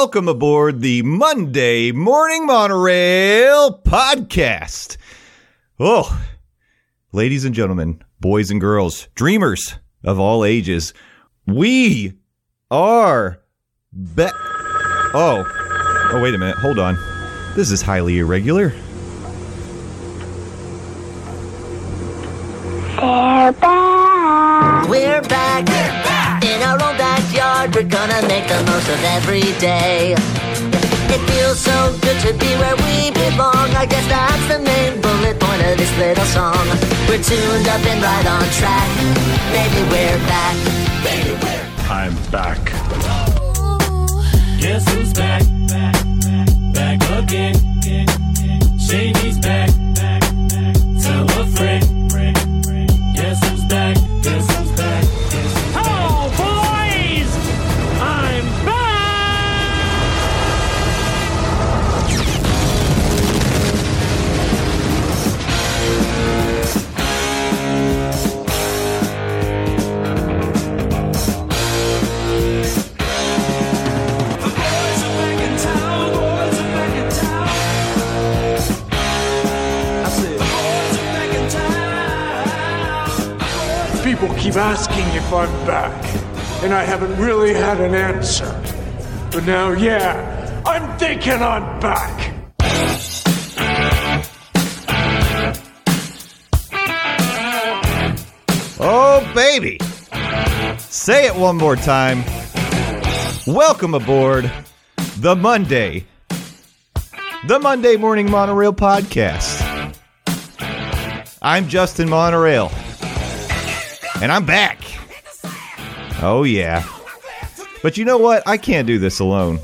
Welcome aboard the Monday Morning Monorail podcast. Oh, ladies and gentlemen, boys and girls, dreamers of all ages, we are back. Oh, oh, wait a minute. Hold on. This is highly irregular. They're back. We're back. We're gonna make the most of every day. It feels so good to be where we belong. I guess that's the main bullet point of this little song. We're tuned up and right on track. Baby, we're back. Baby, we're I'm back. Guess who's back? Back, back again. Shady's back. Tell a friend. Keep asking if I'm back, and I haven't really had an answer. But now, yeah, I'm thinking I'm back. Oh, baby. Say it one more time. Welcome aboard the Monday, the Monday Morning Monorail podcast. I'm Justin Monorail, and I'm back. Oh, yeah. But you know what? I can't do this alone.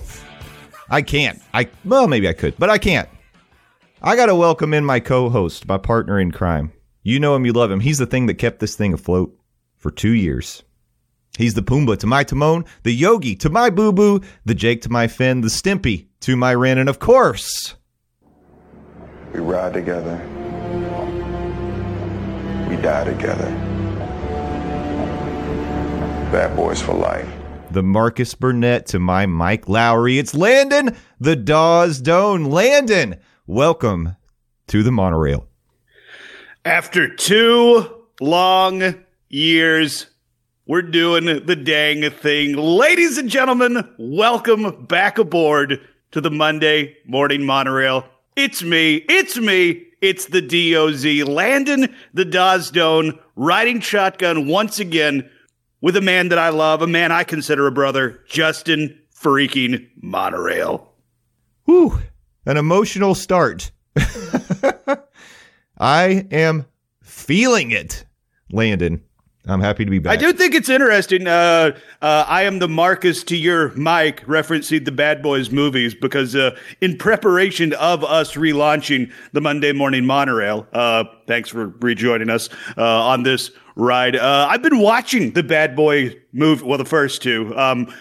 I can't. I well, maybe I could, but I can't. I got to welcome in my co-host, my partner in crime. You know him, you love him. He's the thing that kept this thing afloat for two years. He's the Pumbaa to my Timon, the Yogi to my Boo Boo, the Jake to my Finn, the Stimpy to my Ren, and of course, We ride together. We die together. Bad boys for life. the Marcus Burnett to my Mike Lowrey. It's Landon, the Doz Doane. Landon, welcome to the monorail. After two long years, we're doing the dang thing. Ladies and gentlemen, welcome back aboard to the Monday Morning Monorail. It's me, it's me, it's the DOZ, Landon the Doz Doane, riding shotgun once again with a man that I love, a man I consider a brother, Justin freaking Monorail. Whew, an emotional start. I am feeling it, Landon. I'm happy to be back. I do think it's interesting. Uh, uh, I am the Marcus to your Mike, referencing the Bad Boys movies, because uh, in preparation of us relaunching the Monday Morning Monorail, uh, thanks for rejoining us uh, on this ride. Uh, I've been watching the Bad Boy movie, well, the first two. Um,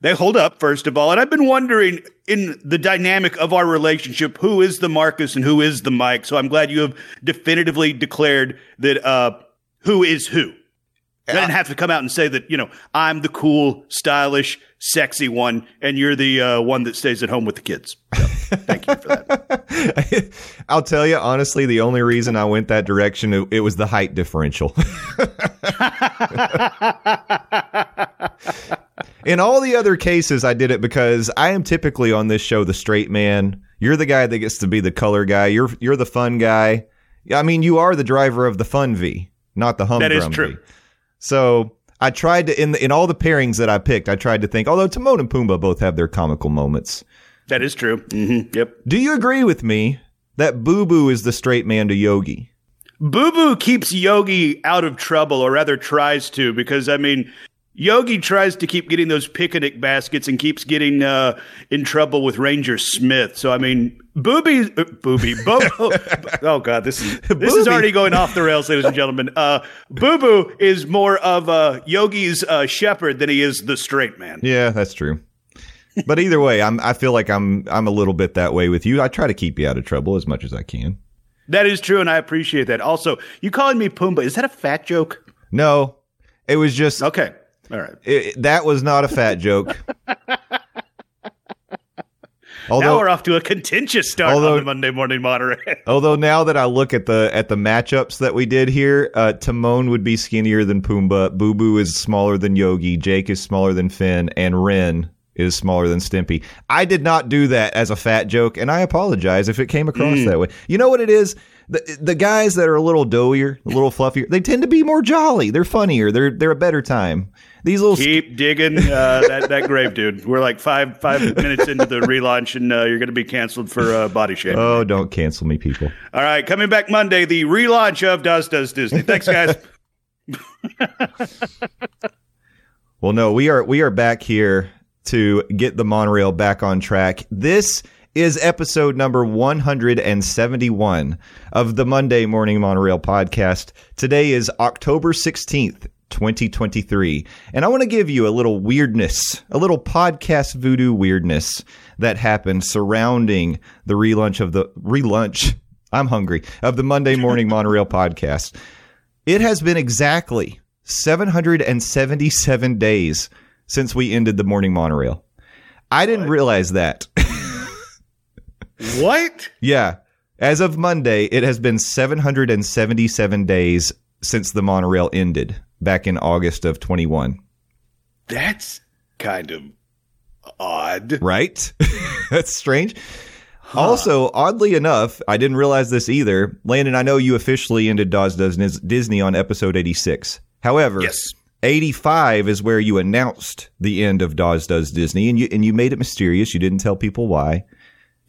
they hold up, first of all, and I've been wondering in the dynamic of our relationship, who is the Marcus and who is the Mike. So I'm glad you have definitively declared that uh, who is who. I didn't have to come out and say that, you know, I'm the cool, stylish, sexy one, and you're the uh, one that stays at home with the kids. So, thank you for that. I'll tell you honestly, the only reason I went that direction it, it was the height differential. In all the other cases, I did it because I am typically on this show the straight man. You're the guy that gets to be the color guy. You're you're the fun guy. I mean, you are the driver of the fun V, not the humdrum That is V. true. So I tried to in the, in all the pairings that I picked, I tried to think. Although Timon and Pumbaa both have their comical moments. That is true. hmm Yep. Do you agree with me that Boo Boo is the straight man to Yogi. Boo Boo keeps Yogi out of trouble, or rather tries to, because I mean, Yogi tries to keep getting those picnic baskets and keeps getting uh, in trouble with Ranger Smith. So I mean, Booby, uh, Booby, Bobo. oh God, this is this is already going off the rails, ladies and gentlemen. Uh, Boo Boo is more of uh, Yogi's uh, shepherd than he is the straight man. Yeah, that's true. But either way, I'm I feel like I'm I'm a little bit that way with you. I try to keep you out of trouble as much as I can. That is true, and I appreciate that. Also, you calling me Pumbaa is that a fat joke? No, it was just Okay, all right. it, that was not a fat joke. now although we're off to a contentious start although- on the Monday Morning Monterey. although now that I look at the at the matchups that we did here, uh, Timon would be skinnier than Pumbaa, Boo Boo is smaller than Yogi, Jake is smaller than Finn, and Ren is smaller than Stimpy. I did not do that as a fat joke, and I apologize if it came across that way. You know what it is? The, the guys that are a little doughier, a little fluffier, they tend to be more jolly. They're funnier. They're they're a better time. These little Keep digging uh, that that grave, dude. We're like five five minutes into the relaunch, and uh, you're going to be canceled for uh, body shaming. oh, don't cancel me, people. All right, coming back Monday, the relaunch of Doz Does Disney. Thanks, guys. Well, no, we are we are back here to get the monorail back on track. This is episode number 171 of the Monday Morning Monorail podcast. Today is October 16th, 2023. And I want to give you a little weirdness, a little podcast voodoo weirdness that happened surrounding the relaunch of the relaunch. I'm hungry of the Monday Morning Monorail podcast. It has been exactly 777 days since we ended the morning monorail. I didn't realize that. what? yeah. As of Monday, it has been 777 days since the monorail ended back in August of 21. That's kind of odd. Right? That's strange. Also, oddly enough, I didn't realize this either. Landon, I know you officially ended Doz Does Disney on episode 86. However, Yes. 85 is where you announced the end of Doz Does Disney, and you and you made it mysterious. You didn't tell people why.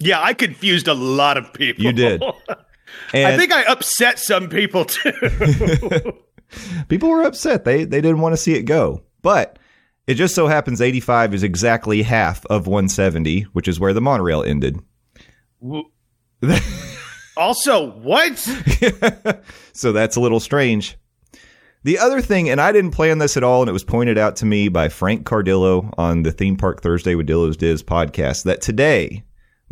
Yeah, I confused a lot of people. You did. And I think I upset some people too. people were upset. They they didn't want to see it go. But it just so happens 85 is exactly half of 170, which is where the monorail ended. also, what? so that's a little strange. The other thing, and I didn't plan this at all, and it was pointed out to me by Frank Cardillo on the Theme Park Thursday with Dillo's Diz podcast, that today,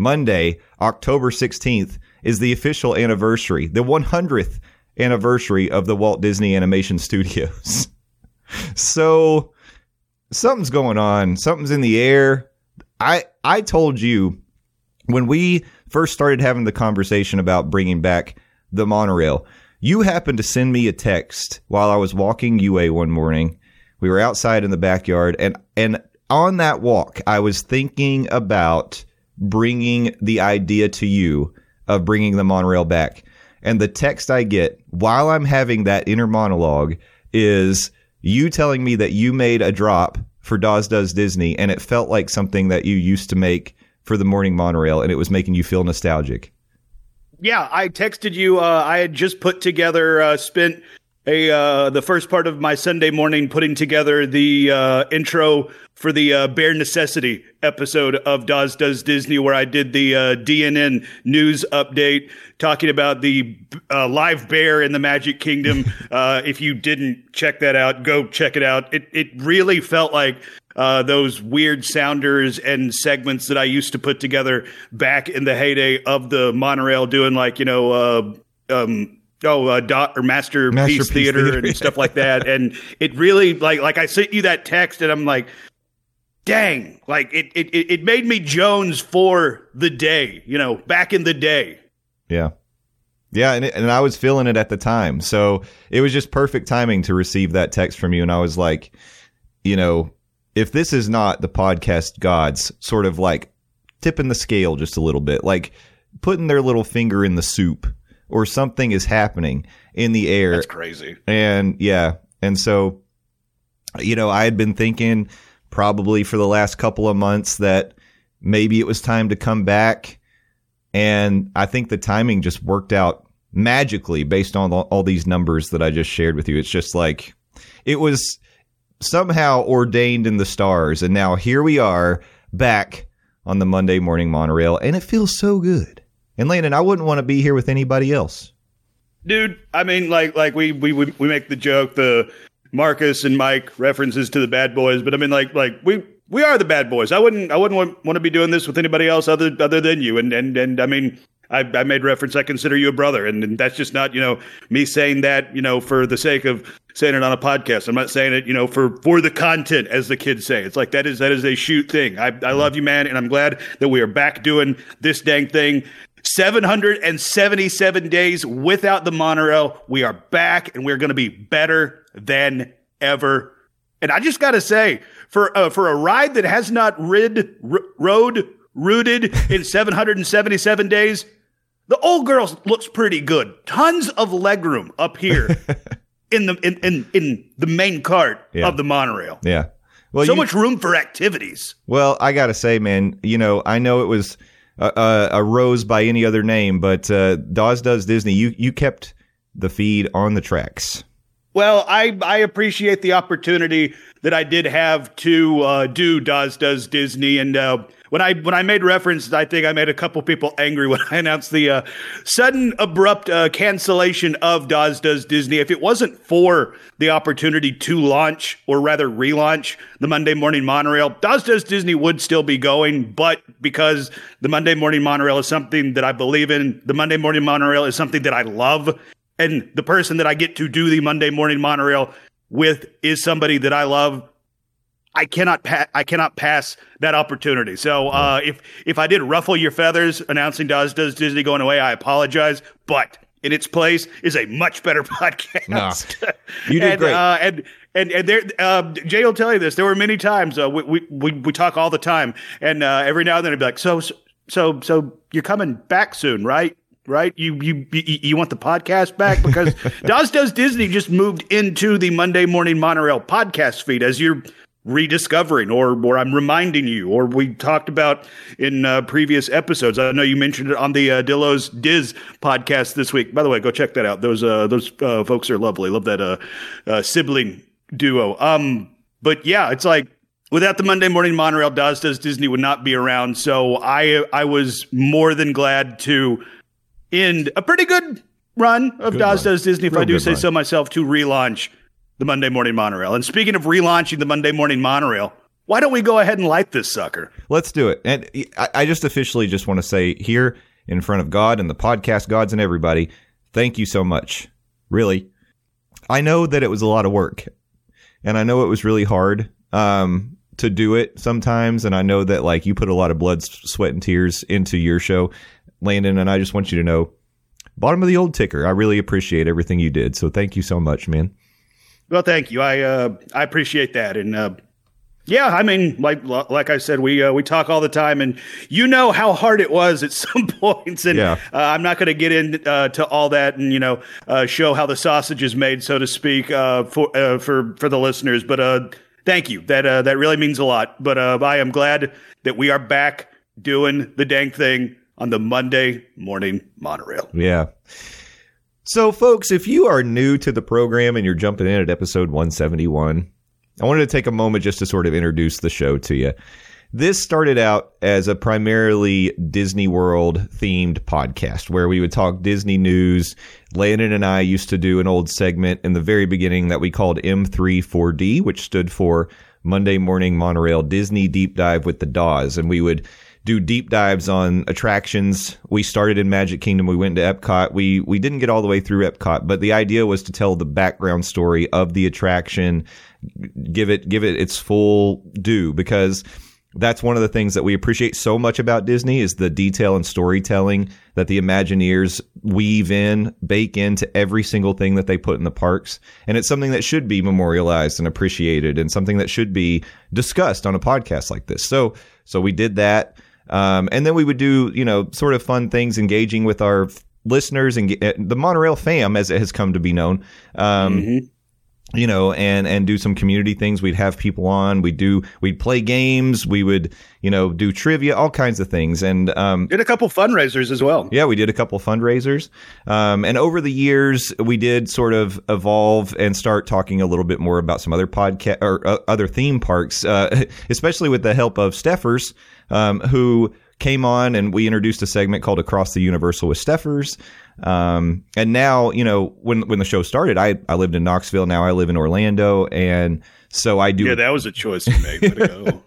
Monday, October 16th, is the official anniversary, the 100th anniversary of the Walt Disney Animation Studios. so something's going on. Something's in the air. I I told you when we first started having the conversation about bringing back the monorail, you happened to send me a text while I was walking UA one morning. We were outside in the backyard, and and on that walk, I was thinking about bringing the idea to you of bringing the monorail back. And the text I get while I'm having that inner monologue is you telling me that you made a drop for Doz Does Disney, and it felt like something that you used to make for the morning monorail, and it was making you feel nostalgic. Yeah, I texted you. Uh, I had just put together, uh, spent a uh, the first part of my Sunday morning putting together the uh, intro for the uh, Bare Necessity episode of Doz Does Disney, where I did the uh, DNN news update talking about the uh, live bear in the Magic Kingdom. uh, if you didn't check that out, go check it out. It it really felt like uh, those weird sounders and segments that I used to put together back in the heyday of the monorail, doing like you know, uh, um, oh, uh, dot or masterpiece, Masterpiece theater, Theater, and stuff like that. And it really like like I sent you that text, and I'm like, dang, like it it it it made me Jones for the day, you know, back in the day. Yeah. Yeah, and, it, and I was feeling it at the time. So it was just perfect timing to receive that text from you. And I was like, you know, if this is not the podcast gods sort of like tipping the scale just a little bit, like putting their little finger in the soup or something is happening in the air. That's crazy. And yeah, and so you know, I had been thinking probably for the last couple of months that maybe it was time to come back And I think the timing just worked out magically based on all, these numbers that I just shared with you. It's just like it was somehow ordained in the stars. And now here we are back on the Monday morning monorail, and it feels so good. And Landon, I wouldn't want to be here with anybody else. dude. I mean, like, like we we we make the joke, the Marcus and Mike references to the Bad Boys, but I mean, like, like we we are the Bad Boys. I wouldn't I wouldn't want, want to be doing this with anybody else other other than you. And and and I mean. I, I made reference. I consider you a brother, and, and that's just not you know me saying that you know for the sake of saying it on a podcast. I'm not saying it you know for for the content, as the kids say. It's like that is that is a shoot thing. I I love you, man, and I'm glad that we are back doing this dang thing. 777 days without the monorail. We are back and we're going to be better than ever. And I just got to say, for uh, for a ride that has not rid r- rode rooted in 777 days, the old girl looks pretty good. Tons of legroom up here in the in in, in the main cart Yeah. of the monorail. Yeah. Well, so you- much room for activities. Well, I got to say, man, you know, I know it was a, a, rose by any other name, but uh, Doz Does Disney, you, you kept the feed on the tracks. Well, I I appreciate the opportunity that I did have to uh, do Doz Does Disney, and uh, when I when I made reference, I think I made a couple people angry when I announced the uh, sudden abrupt uh, cancellation of Doz Does Disney. If it wasn't for the opportunity to launch, or rather relaunch, the Monday Morning Monorail, Doz Does Disney would still be going, but because the Monday Morning Monorail is something that I believe in, the Monday Morning Monorail is something that I love and the person that I get to do the Monday morning monorail with is somebody that I love. I cannot pa- I cannot pass that opportunity. So uh, if if I did ruffle your feathers announcing Doz Does Disney going away, I apologize. But in its place is a much better podcast. You did and, great. Uh, and and and there, uh, Jay will tell you this. There were many times uh, we, we we we talk all the time, and uh, every now and then I'd be like, so so so you're coming back soon, right? Right? You you you, you want the podcast back because Doz Does Disney just moved into the Monday Morning Monorail podcast feed as you're rediscovering or or I'm reminding you or we talked about in uh, previous episodes. I know you mentioned it on the uh, Dillo's Diz podcast this week. By the way, go check that out. Those uh, those uh, folks are lovely. Love that uh, uh, sibling duo. Um, but yeah, it's like without the Monday morning monorail, Doz Does Disney would not be around. So I I was more than glad to end a pretty good run of Does run. Does Disney, if Real I do say run. so myself, to relaunch the Monday morning monorail. And speaking of relaunching the Monday morning monorail, why don't we go ahead and light this sucker? Let's do it. And I, just officially just want to say here in front of God and the podcast gods and everybody, thank you so much. Really. I know that it was a lot of work and I know it was really hard um, to do it sometimes. And I know that like you put a lot of blood, sweat, and tears into your show, Landon. And I just want you to know, bottom of the old ticker, I really appreciate everything you did. So thank you so much, man. Well, thank you. I uh, I appreciate that, and uh, yeah, I mean, like like I said, we uh, we talk all the time, and you know how hard it was at some points, and Yeah. uh, I'm not going to get into uh, all that, and you know, uh, show how the sausage is made, so to speak, uh, for uh, for for the listeners. But uh, thank you. That uh, that really means a lot. But uh, I am glad that we are back doing the dang thing on the Monday morning monorail. Yeah. So, folks, if you are new to the program and you're jumping in at episode 171, I wanted to take a moment just to sort of introduce the show to you. This started out as a primarily Disney World themed podcast where we would talk Disney news. Landon and I used to do an old segment in the very beginning that we called M34D, which stood for Monday Morning Monorail Disney Deep Dive with the Doz. And we would do deep dives on attractions. We started in Magic Kingdom. We went to Epcot. We we didn't get all the way through Epcot, but the idea was to tell the background story of the attraction, give it give it its full due because that's one of the things that we appreciate so much about Disney is the detail and storytelling that the Imagineers weave in, bake into every single thing that they put in the parks. And it's something that should be memorialized and appreciated and something that should be discussed on a podcast like this. So, so we did that. Um, and then we would do, you know, sort of fun things, engaging with our listeners and the monorail fam, as it has come to be known. Um, you know, and and do some community things. We'd have people on. We'd do we'd play games. We would you know do trivia, all kinds of things. And um, Did a couple fundraisers as well. yeah, we did a couple fundraisers. Um, and over the years, we did sort of evolve and start talking a little bit more about some other podcast or uh, other theme parks, uh, especially with the help of Steffers, um, who came on and we introduced a segment called Across the Universal with Steffers. Um, and now, you know, when when the show started, I, I lived in Knoxville. Now I live in Orlando. And so I do Yeah, that was a choice you made. To go.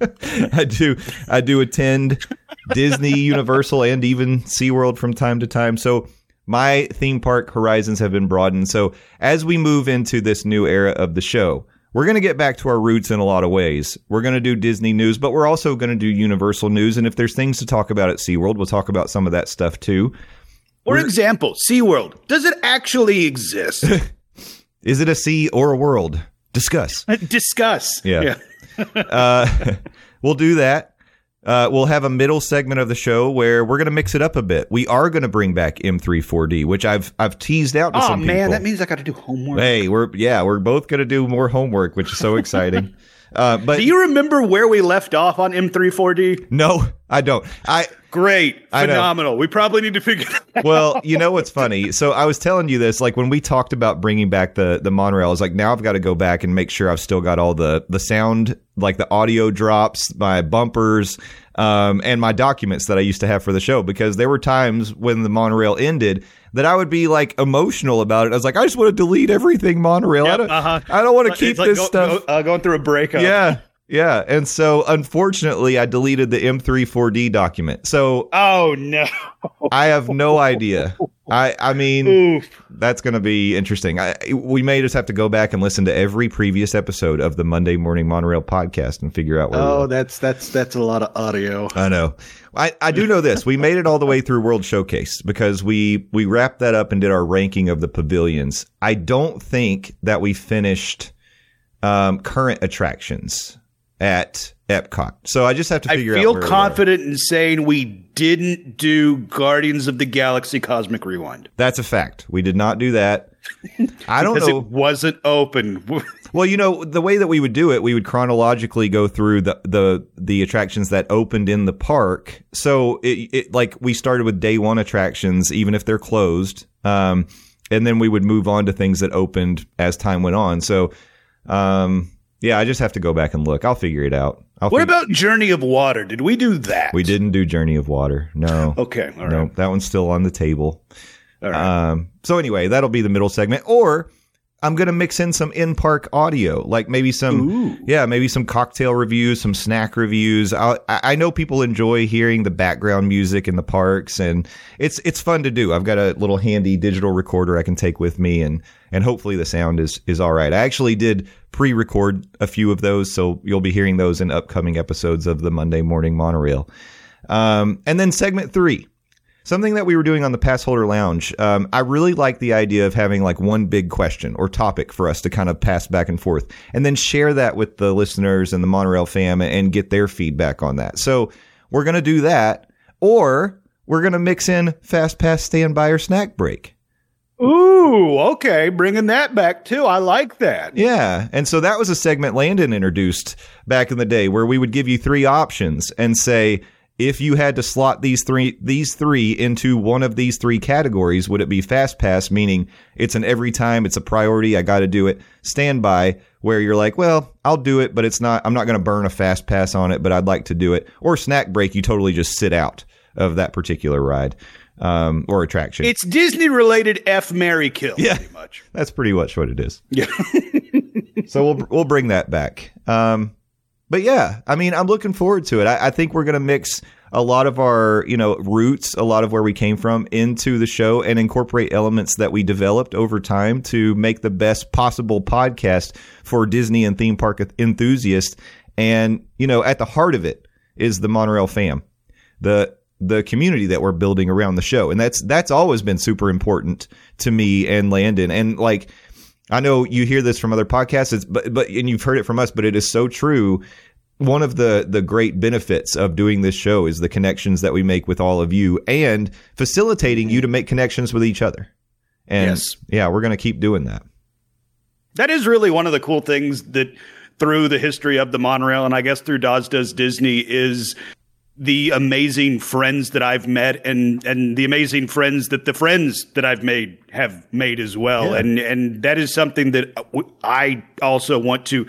I do I do attend Disney, Universal, and even SeaWorld from time to time. So my theme park horizons have been broadened. So as we move into this new era of the show, we're going to get back to our roots in a lot of ways. We're going to do Disney news, but we're also going to do Universal news. And if there's things to talk about at SeaWorld, we'll talk about some of that stuff too. For example, SeaWorld. Does it actually exist? Is it a sea or a world? Discuss. Discuss. Yeah. uh, we'll do that. Uh, we'll have a middle segment of the show where we're going to mix it up a bit. We are going to bring back M340, which I've I've teased out to Oh man, people. that means I got to do homework. hey, we're yeah, we're both going to do more homework, which is so exciting. Uh, but Do you remember where we left off on M34D? no, I don't. I Great, I know. phenomenal. We probably need to figure that out. well, you know what's funny? So I was telling you this, like when we talked about bringing back the the monorail, I was like, now I've got to go back and make sure I've still got all the the sound, like the audio drops, my bumpers, um, and my documents that I used to have for the show, because there were times when the monorail ended that I would be like emotional about it. I was like, I just want to delete everything monorail. I don't, uh-huh. I don't want to keep like this go- stuff. go- uh, going through a breakup. yeah. Yeah. And so unfortunately I deleted the M34D document. So Oh no. I have no idea. I I mean Oof. that's going to be interesting. I, we may just have to go back and listen to every previous episode of the Monday Morning Monorail podcast and figure out where. we Oh, that's that's that's a lot of audio. I know. I, I do know this. We made it all the way through World Showcase because we we wrapped that up and did our ranking of the pavilions. I don't think that we finished um, current attractions at Epcot. So I just have to figure out. I feel are. confident in saying we didn't do Guardians of the Galaxy Cosmic Rewind That's a fact. We did not do that. I don't because know. it wasn't open. Well, you know, the way that we would do it, we would chronologically go through the the the attractions that opened in the park. So it, it like we started with day one attractions, even if they're closed, um, and then we would move on to things that opened as time went on. So, um, yeah, I just have to go back and look. I'll figure it out. I'll what fig- about Journey of Water? Did we do that? We didn't do Journey of Water. No. Okay, all right. No, that one's still on the table. All right. Um, so anyway, that'll be the middle segment. Or I'm going to mix in some in park audio, like maybe some, yeah, maybe some cocktail reviews, some snack reviews. I'll, I I know people enjoy hearing the background music in the parks, and it's it's fun to do. I've got a little handy digital recorder I can take with me, and and hopefully the sound is is all right. I actually did pre-record a few of those, so you'll be hearing those in upcoming episodes of the Monday Morning Monorail. Um, and then segment three. Something that we were doing on the Pass Holder Lounge. Um, I really like the idea of having like one big question or topic for us to kind of pass back and forth and then share that with the listeners and the Monorail fam and get their feedback on that. So we're going to do that or we're going to mix in Fast Pass Standby or Snack Break. Ooh, okay, bringing that back too. I like that. Yeah. And so that was a segment Landon introduced back in the day where we would give you three options and say, if you had to slot these three these three into one of these three categories, would it be fast pass, meaning it's an every time, it's a priority, I gotta do it, standby, where you're like, well, I'll do it, but it's not I'm not gonna burn a fast pass on it, but I'd like to do it. Or snack break, you totally just sit out of that particular ride. Um, or attraction. It's Disney related F Mary Kill, Yeah. pretty much. That's pretty much what it is. Yeah. so we'll we'll bring that back. Um, but yeah, I mean, I'm looking forward to it. I, I think we're gonna mix a lot of our you know roots, a lot of where we came from, into the show and incorporate elements that we developed over time to make the best possible podcast for Disney and theme park enthusiasts. And you know, at the heart of it is the Monorail fam, the the community that we're building around the show, and that's that's always been super important to me and Landon. And like, I know you hear this from other podcasts, but but and you've heard it from us, but it is so true. One of the the great benefits of doing this show is the connections that we make with all of you, and facilitating you to make connections with each other. And Yes. yeah, we're going to keep doing that. That is really one of the cool things that through the history of the monorail, and I guess through Doz Does Disney, is the amazing friends that I've met and and the amazing friends that the friends that I've made have made as well. Yeah. And and that is something that I also want to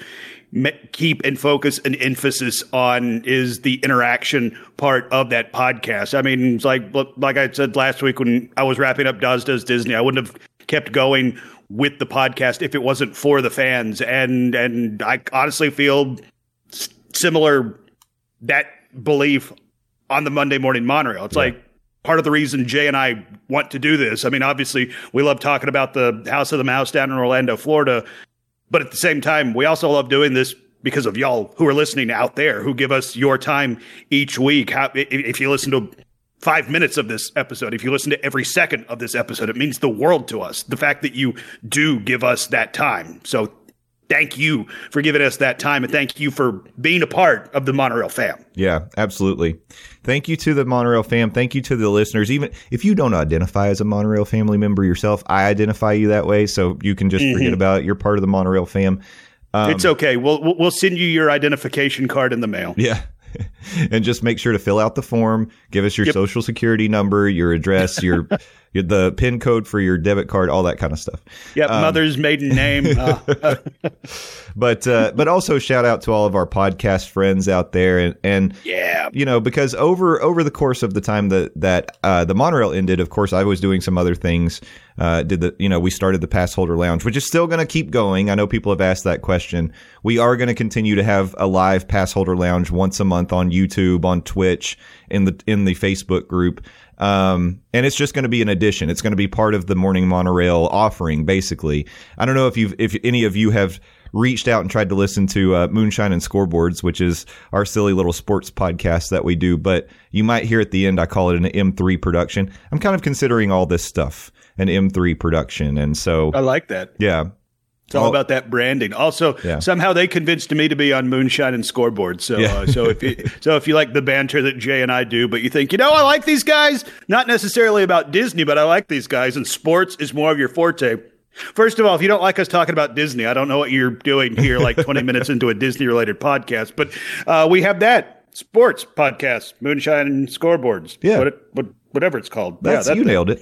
keep and focus an emphasis on is the interaction part of that podcast. I mean, it's like like I said last week when I was wrapping up Doz Does Disney, I wouldn't have kept going with the podcast if it wasn't for the fans. And and I honestly feel similar that belief on the Monday morning monorail. It's like part of the reason Jay and I want to do this. I mean, obviously, we love talking about the House of the Mouse down in Orlando, Florida, but at the same time, we also love doing this because of y'all who are listening out there, who give us your time each week. How, if you listen to five minutes of this episode, if you listen to every second of this episode, it means the world to us. The fact that you do give us that time. So thank you for giving us that time and thank you for being a part of the monorail fam. Yeah, absolutely. Thank you to the Monorail fam. Thank you to the listeners. Even if you don't identify as a Monorail family member yourself, I identify you that way, so you can just Mm-hmm. forget about it. You're part of the Monorail fam. Um, it's okay. We'll we'll- send you your identification card in the mail. Yeah. and just make sure to fill out the form, give us your Yep. social security number, your address, your the pin code for your debit card, all that kind of stuff. Yep, mother's maiden name. Uh, But uh, but also shout out to all of our podcast friends out there and and yeah. you know because over over the course of the time that that uh, the monorail ended, of course I was doing some other things. Uh, did the you know we started the pass holder lounge, which is still going to keep going. I know people have asked that question. We are going to continue to have a live pass holder lounge once a month on YouTube, on Twitch, in the in the Facebook group. Um, and it's just going to be an addition. It's going to be part of the morning monorail offering, basically. I don't know if you've, if any of you have reached out and tried to listen to uh, Moonshine and Scoreboards, which is our silly little sports podcast that we do, but you might hear at the end I call it an M3 production. I'm kind of considering all this stuff an M3 production, and so I like that. yeah, It's all Well- about that branding. Also, Yeah. somehow they convinced me to be on Moonshine and Scoreboard. So, Yeah. uh, so if you, so if you like the banter that Jay and I do, but you think you know I like these guys, not necessarily about Disney, but I like these guys, and sports is more of your forte. First of all, if you don't like us talking about Disney, I don't know what you're doing here, like 20 minutes into a Disney related podcast. But uh, we have that sports podcast, Moonshine and Scoreboards. Yeah. what, it, what, whatever it's called. that's yeah, that you thing. nailed it.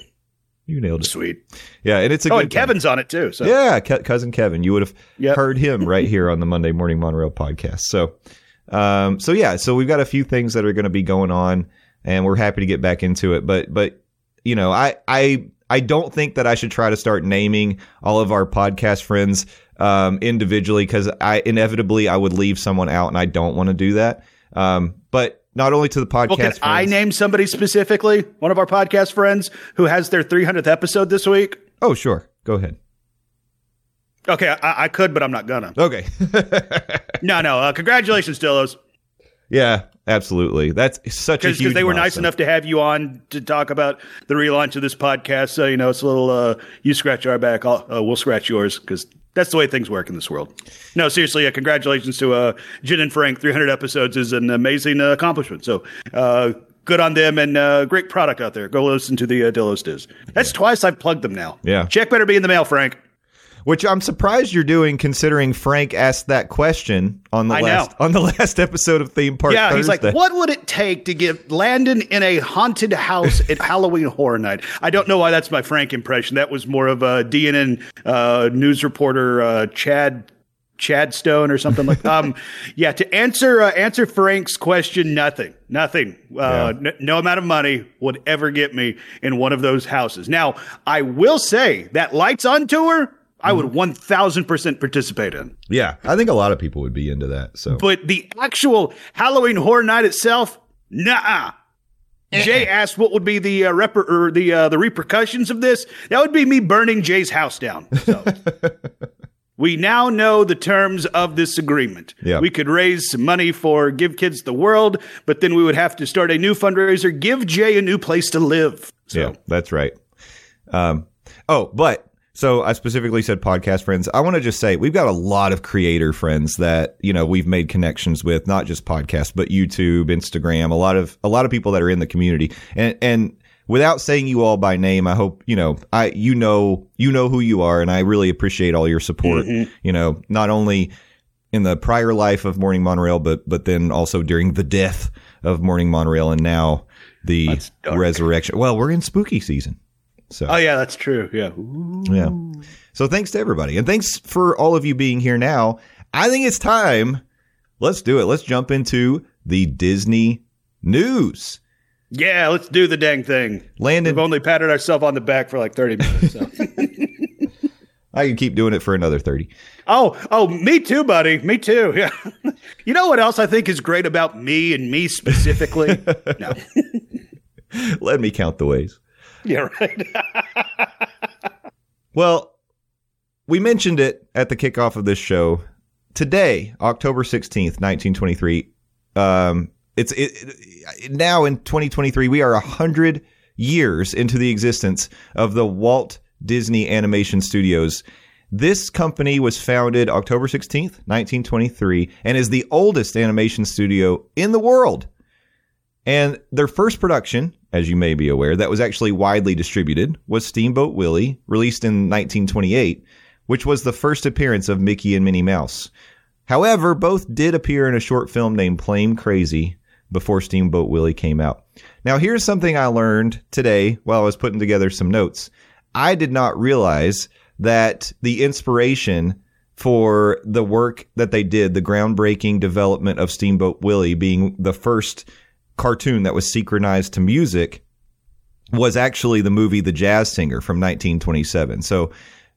You nailed it. Sweet. Yeah, and it's a Oh, and time. Kevin's on it too. So Yeah, Ke- cousin Kevin. You would have Yep. heard him right here on the Monday Morning Monorail podcast. So, um, so yeah, so we've got a few things that are going to be going on, and we're happy to get back into it. But, but you know, I, I, I don't think that I should try to start naming all of our podcast friends um, individually because I inevitably I would leave someone out, and I don't want to do that. Um, but not only to the podcast, Well, can friends, I name somebody specifically? One of our podcast friends who has their 300th episode this week? Oh, sure. Go ahead. Okay, I, I could, but I'm not gonna. Okay. No, no. Uh, congratulations, Dillos, yeah, absolutely. That's such a huge. because they were nice enough to have you on to talk about the relaunch of this podcast. So you know, it's a little. Uh, you scratch our back, I'll, uh, we'll scratch yours because that's the way things work in this world. No, seriously, uh, congratulations to uh, Jen and Frank. 300 episodes is an amazing uh, accomplishment. So. Uh, Good on them and uh, great product out there. Go listen to the uh, Dillos Diz. That's twice I've plugged them now. Yeah. Check better be in the mail, Frank. Which I'm surprised you're doing, considering Frank asked that question on the I last know. on the last episode of Theme Park. Yeah, he's like, what would it take to get Landon in a haunted house at Halloween Horror Night? I don't know why that's my Frank impression. That was more of a DNN uh, news reporter uh, Chad Chad Stone or something like. Um, yeah, to answer uh, answer Frank's question, nothing, nothing. Uh, n- no amount of money would ever get me in one of those houses. Now, I will say that lights on tour. I Mm-hmm. would one thousand percent participate in. Yeah, I think a lot of people would be into that. So But the actual Halloween Horror Night itself, nah. Jay asked what would be the uh, rep- or the uh, the repercussions of this. That would be me burning Jay's house down. So. we now know the terms of this agreement. Yeah. We could raise some money for Give Kids the World, but then we would have to start a new fundraiser, give Jay a new place to live. So yeah, that's right. Um, oh, but so I specifically said podcast friends. I want to just say we've got a lot of creator friends that you know we've made connections with, not just podcasts, but YouTube, Instagram. A lot of a lot of people that are in the community, and and without saying you all by name, I hope you know I you know you know who you are, and I really appreciate all your support. Mm-hmm. You know, not only in the prior life of Morning Monorail, but but then also during the death of Morning Monorail, and now the resurrection. Well, we're in spooky season, so Oh yeah, that's true. Yeah. yeah. So thanks to everybody, and thanks for all of you being here. Now, I think it's time. Let's do it. Let's jump into the Disney news. Yeah, let's do the dang thing. Landon, We've only patted ourselves on the back for like 30 minutes. So. I can keep doing it for another thirty. oh, oh, me too, buddy. Me too. Yeah. you know what else I think is great about me and me specifically? no. Let me count the ways. Yeah, right. Well, we mentioned it at the kickoff of this show. Today, October 16th, 1923, um, it's it, it, now in 2023, we are 100 years into the existence of the Walt Disney Animation Studios. This company was founded October 16th, 1923, and is the oldest animation studio in the world. And their first production, as you may be aware, that was actually widely distributed was Steamboat Willie, released in 1928, which was the first appearance of Mickey and Minnie Mouse. However, both did appear in a short film named Plane Crazy before Steamboat Willie came out. Now, here's something I learned today while I was putting together some notes. I did not realize that the inspiration for the work that they did, the groundbreaking development of Steamboat Willie being the first cartoon that was synchronized to music, was actually the movie The Jazz Singer from 1927. So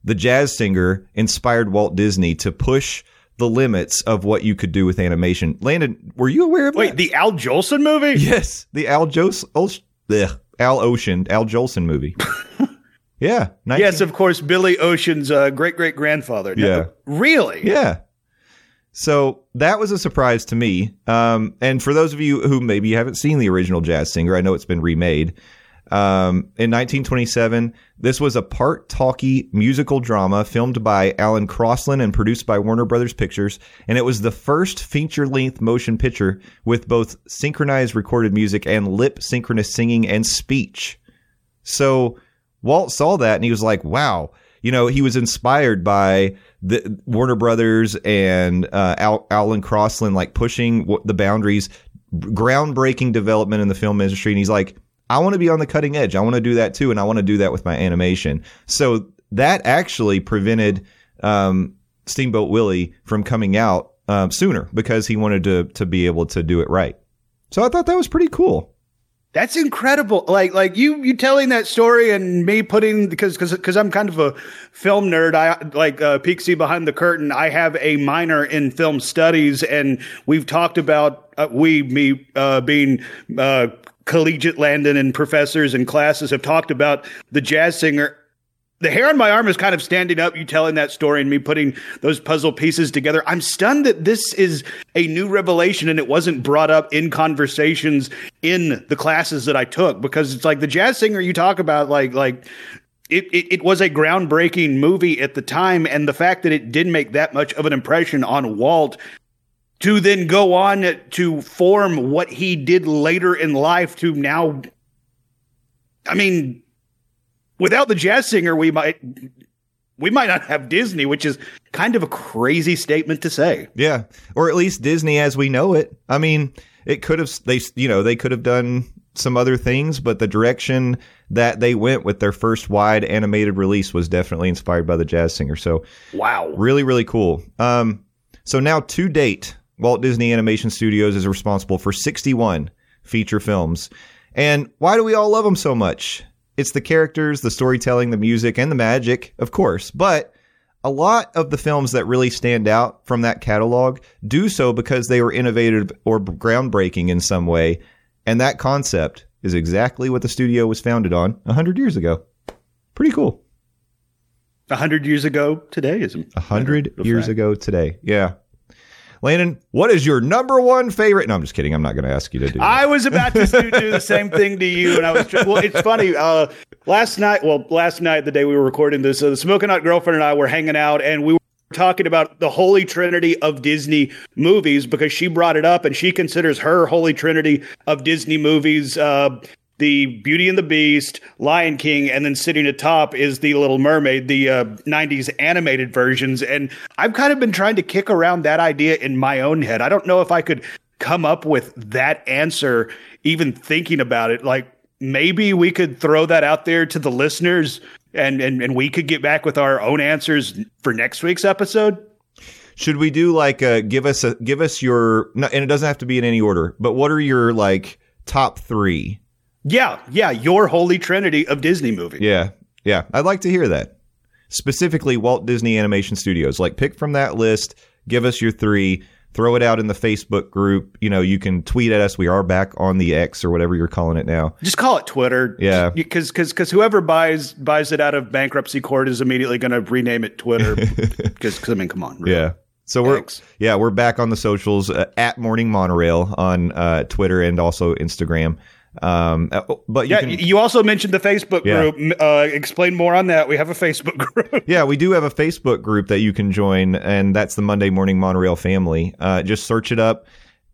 The Jazz Singer inspired Walt Disney to push the limits of what you could do with animation. Landon, were you aware of Wait, that? the Al Jolson movie? Yes, the Al Ol- Al Ocean, Al Jolson movie. yeah, 19- Yes, of course, Billy Ocean's uh, great great grandfather. Yeah. Really? Yeah. So that was a surprise to me. Um, and for those of you who maybe haven't seen the original Jazz Singer, I know it's been remade. Um, in 1927, this was a part talkie musical drama filmed by Alan Crosland and produced by Warner Brothers Pictures. And it was the first feature length motion picture with both synchronized recorded music and lip synchronous singing and speech. So Walt saw that and he was like, wow. You know, he was inspired by the Warner Brothers and uh, Al- Alan Crosland, like pushing w- the boundaries, groundbreaking development in the film industry. And he's like, I want to be on the cutting edge. I want to do that too. And I want to do that with my animation. So that actually prevented um, Steamboat Willie from coming out um, sooner because he wanted to, to be able to do it right. So I thought that was pretty cool. That's incredible. Like like you you telling that story and me putting because because because I'm kind of a film nerd. I like uh, Peeksy behind the curtain. I have a minor in film studies, and we've talked about uh, we me uh, being uh, collegiate Landon and professors and classes have talked about the jazz singer. The hair on my arm is kind of standing up. You telling that story and me putting those puzzle pieces together. I'm stunned that this is a new revelation and it wasn't brought up in conversations in the classes that I took because it's like the jazz singer you talk about, like like it, it, it was a groundbreaking movie at the time, and the fact that it didn't make that much of an impression on Walt to then go on to form what he did later in life to now. I mean, without the jazz singer, we might we might not have Disney, which is kind of a crazy statement to say. Yeah, or at least Disney as we know it. I mean, it could have they you know they could have done some other things, but the direction that they went with their first wide animated release was definitely inspired by the Jazz Singer. So Wow. really really cool. Um, so now to date, Walt Disney Animation Studios is responsible for 61 feature films. And why do we all love them so much? It's the characters, the storytelling, the music, and the magic, of course. But a lot of the films that really stand out from that catalog do so because they were innovative or groundbreaking in some way. And that concept is exactly what the studio was founded on 100 years ago. Pretty cool. A hundred years ago today is A hundred years fact. ago today. Yeah. Landon, what is your number one favorite? No, I'm just kidding. I'm not going to ask you to do that. I was about to do, do the same thing to you, and I was. Well, it's funny. Uh, last night, well, last night, the day we were recording this, uh, the Smoking Hot girlfriend and I were hanging out, and we were talking about the holy trinity of Disney movies because she brought it up, and she considers her holy trinity of Disney movies. Uh, the Beauty and the Beast, Lion King, and then sitting atop is the Little Mermaid, the uh, 90s animated versions. And I've kind of been trying to kick around that idea in my own head. I don't know if I could come up with that answer, even thinking about it. Like maybe we could throw that out there to the listeners and, and, and we could get back with our own answers for next week's episode. Should we do like a give us a give us your and it doesn't have to be in any order, but what are your like top three? Yeah, yeah, your holy trinity of Disney movies. Yeah, yeah, I'd like to hear that. Specifically, Walt Disney Animation Studios. Like, pick from that list. Give us your three. Throw it out in the Facebook group. You know, you can tweet at us. We are back on the X or whatever you're calling it now. Just call it Twitter. Yeah. because because whoever buys buys it out of bankruptcy court is immediately going to rename it Twitter. Because I mean, come on. really. Yeah. So we're Thanks. yeah we're back on the socials uh, at Morning Monorail on uh, Twitter and also Instagram. Um, uh, but you Yeah, can, you also mentioned the Facebook Yeah. group. Uh, explain more on that. We have a Facebook group. Yeah, we do have a Facebook group that you can join, and that's the Monday Morning Monorail family. Uh, just search it up.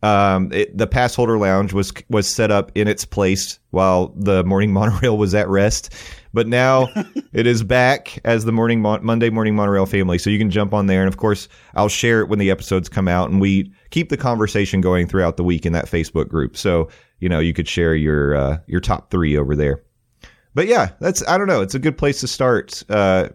Um, it, the pass holder lounge was was set up in its place while the morning monorail was at rest, but now it is back as the morning Mon- Monday Morning Monorail family. So you can jump on there, and of course, I'll share it when the episodes come out, and we keep the conversation going throughout the week in that Facebook group. So you know you could share your uh, your top three over there. But yeah, that's I don't know. It's a good place to start. Uh,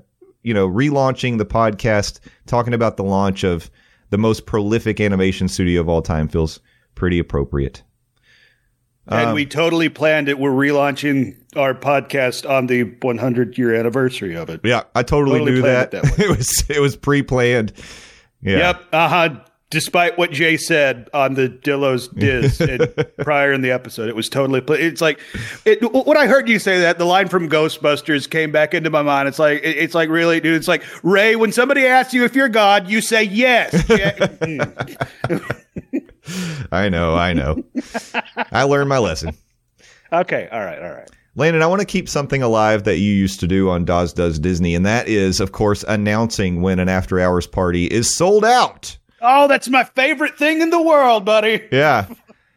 you know, relaunching the podcast, talking about the launch of the most prolific animation studio of all time feels pretty appropriate. and Um, we totally planned it. We're relaunching our podcast on the 100 year anniversary of it. Yeah, I totally, Totally knew that. it that it was it was pre-planned. Yeah. Yep. Uh huh. Despite what Jay said on the Dillo's Diz prior in the episode, it was totally. It's like it, when I heard you say that, the line from Ghostbusters came back into my mind. It's like it- it's like really, dude. It's like Ray. When somebody asks you if you're God, you say yes. I know, I know. I learned my lesson. okay. All right. All right. Landon, I want to keep something alive that you used to do on Doz Does Disney, and that is, of course, announcing when an after hours party is sold out. Oh, that's my favorite thing in the world, buddy. Yeah.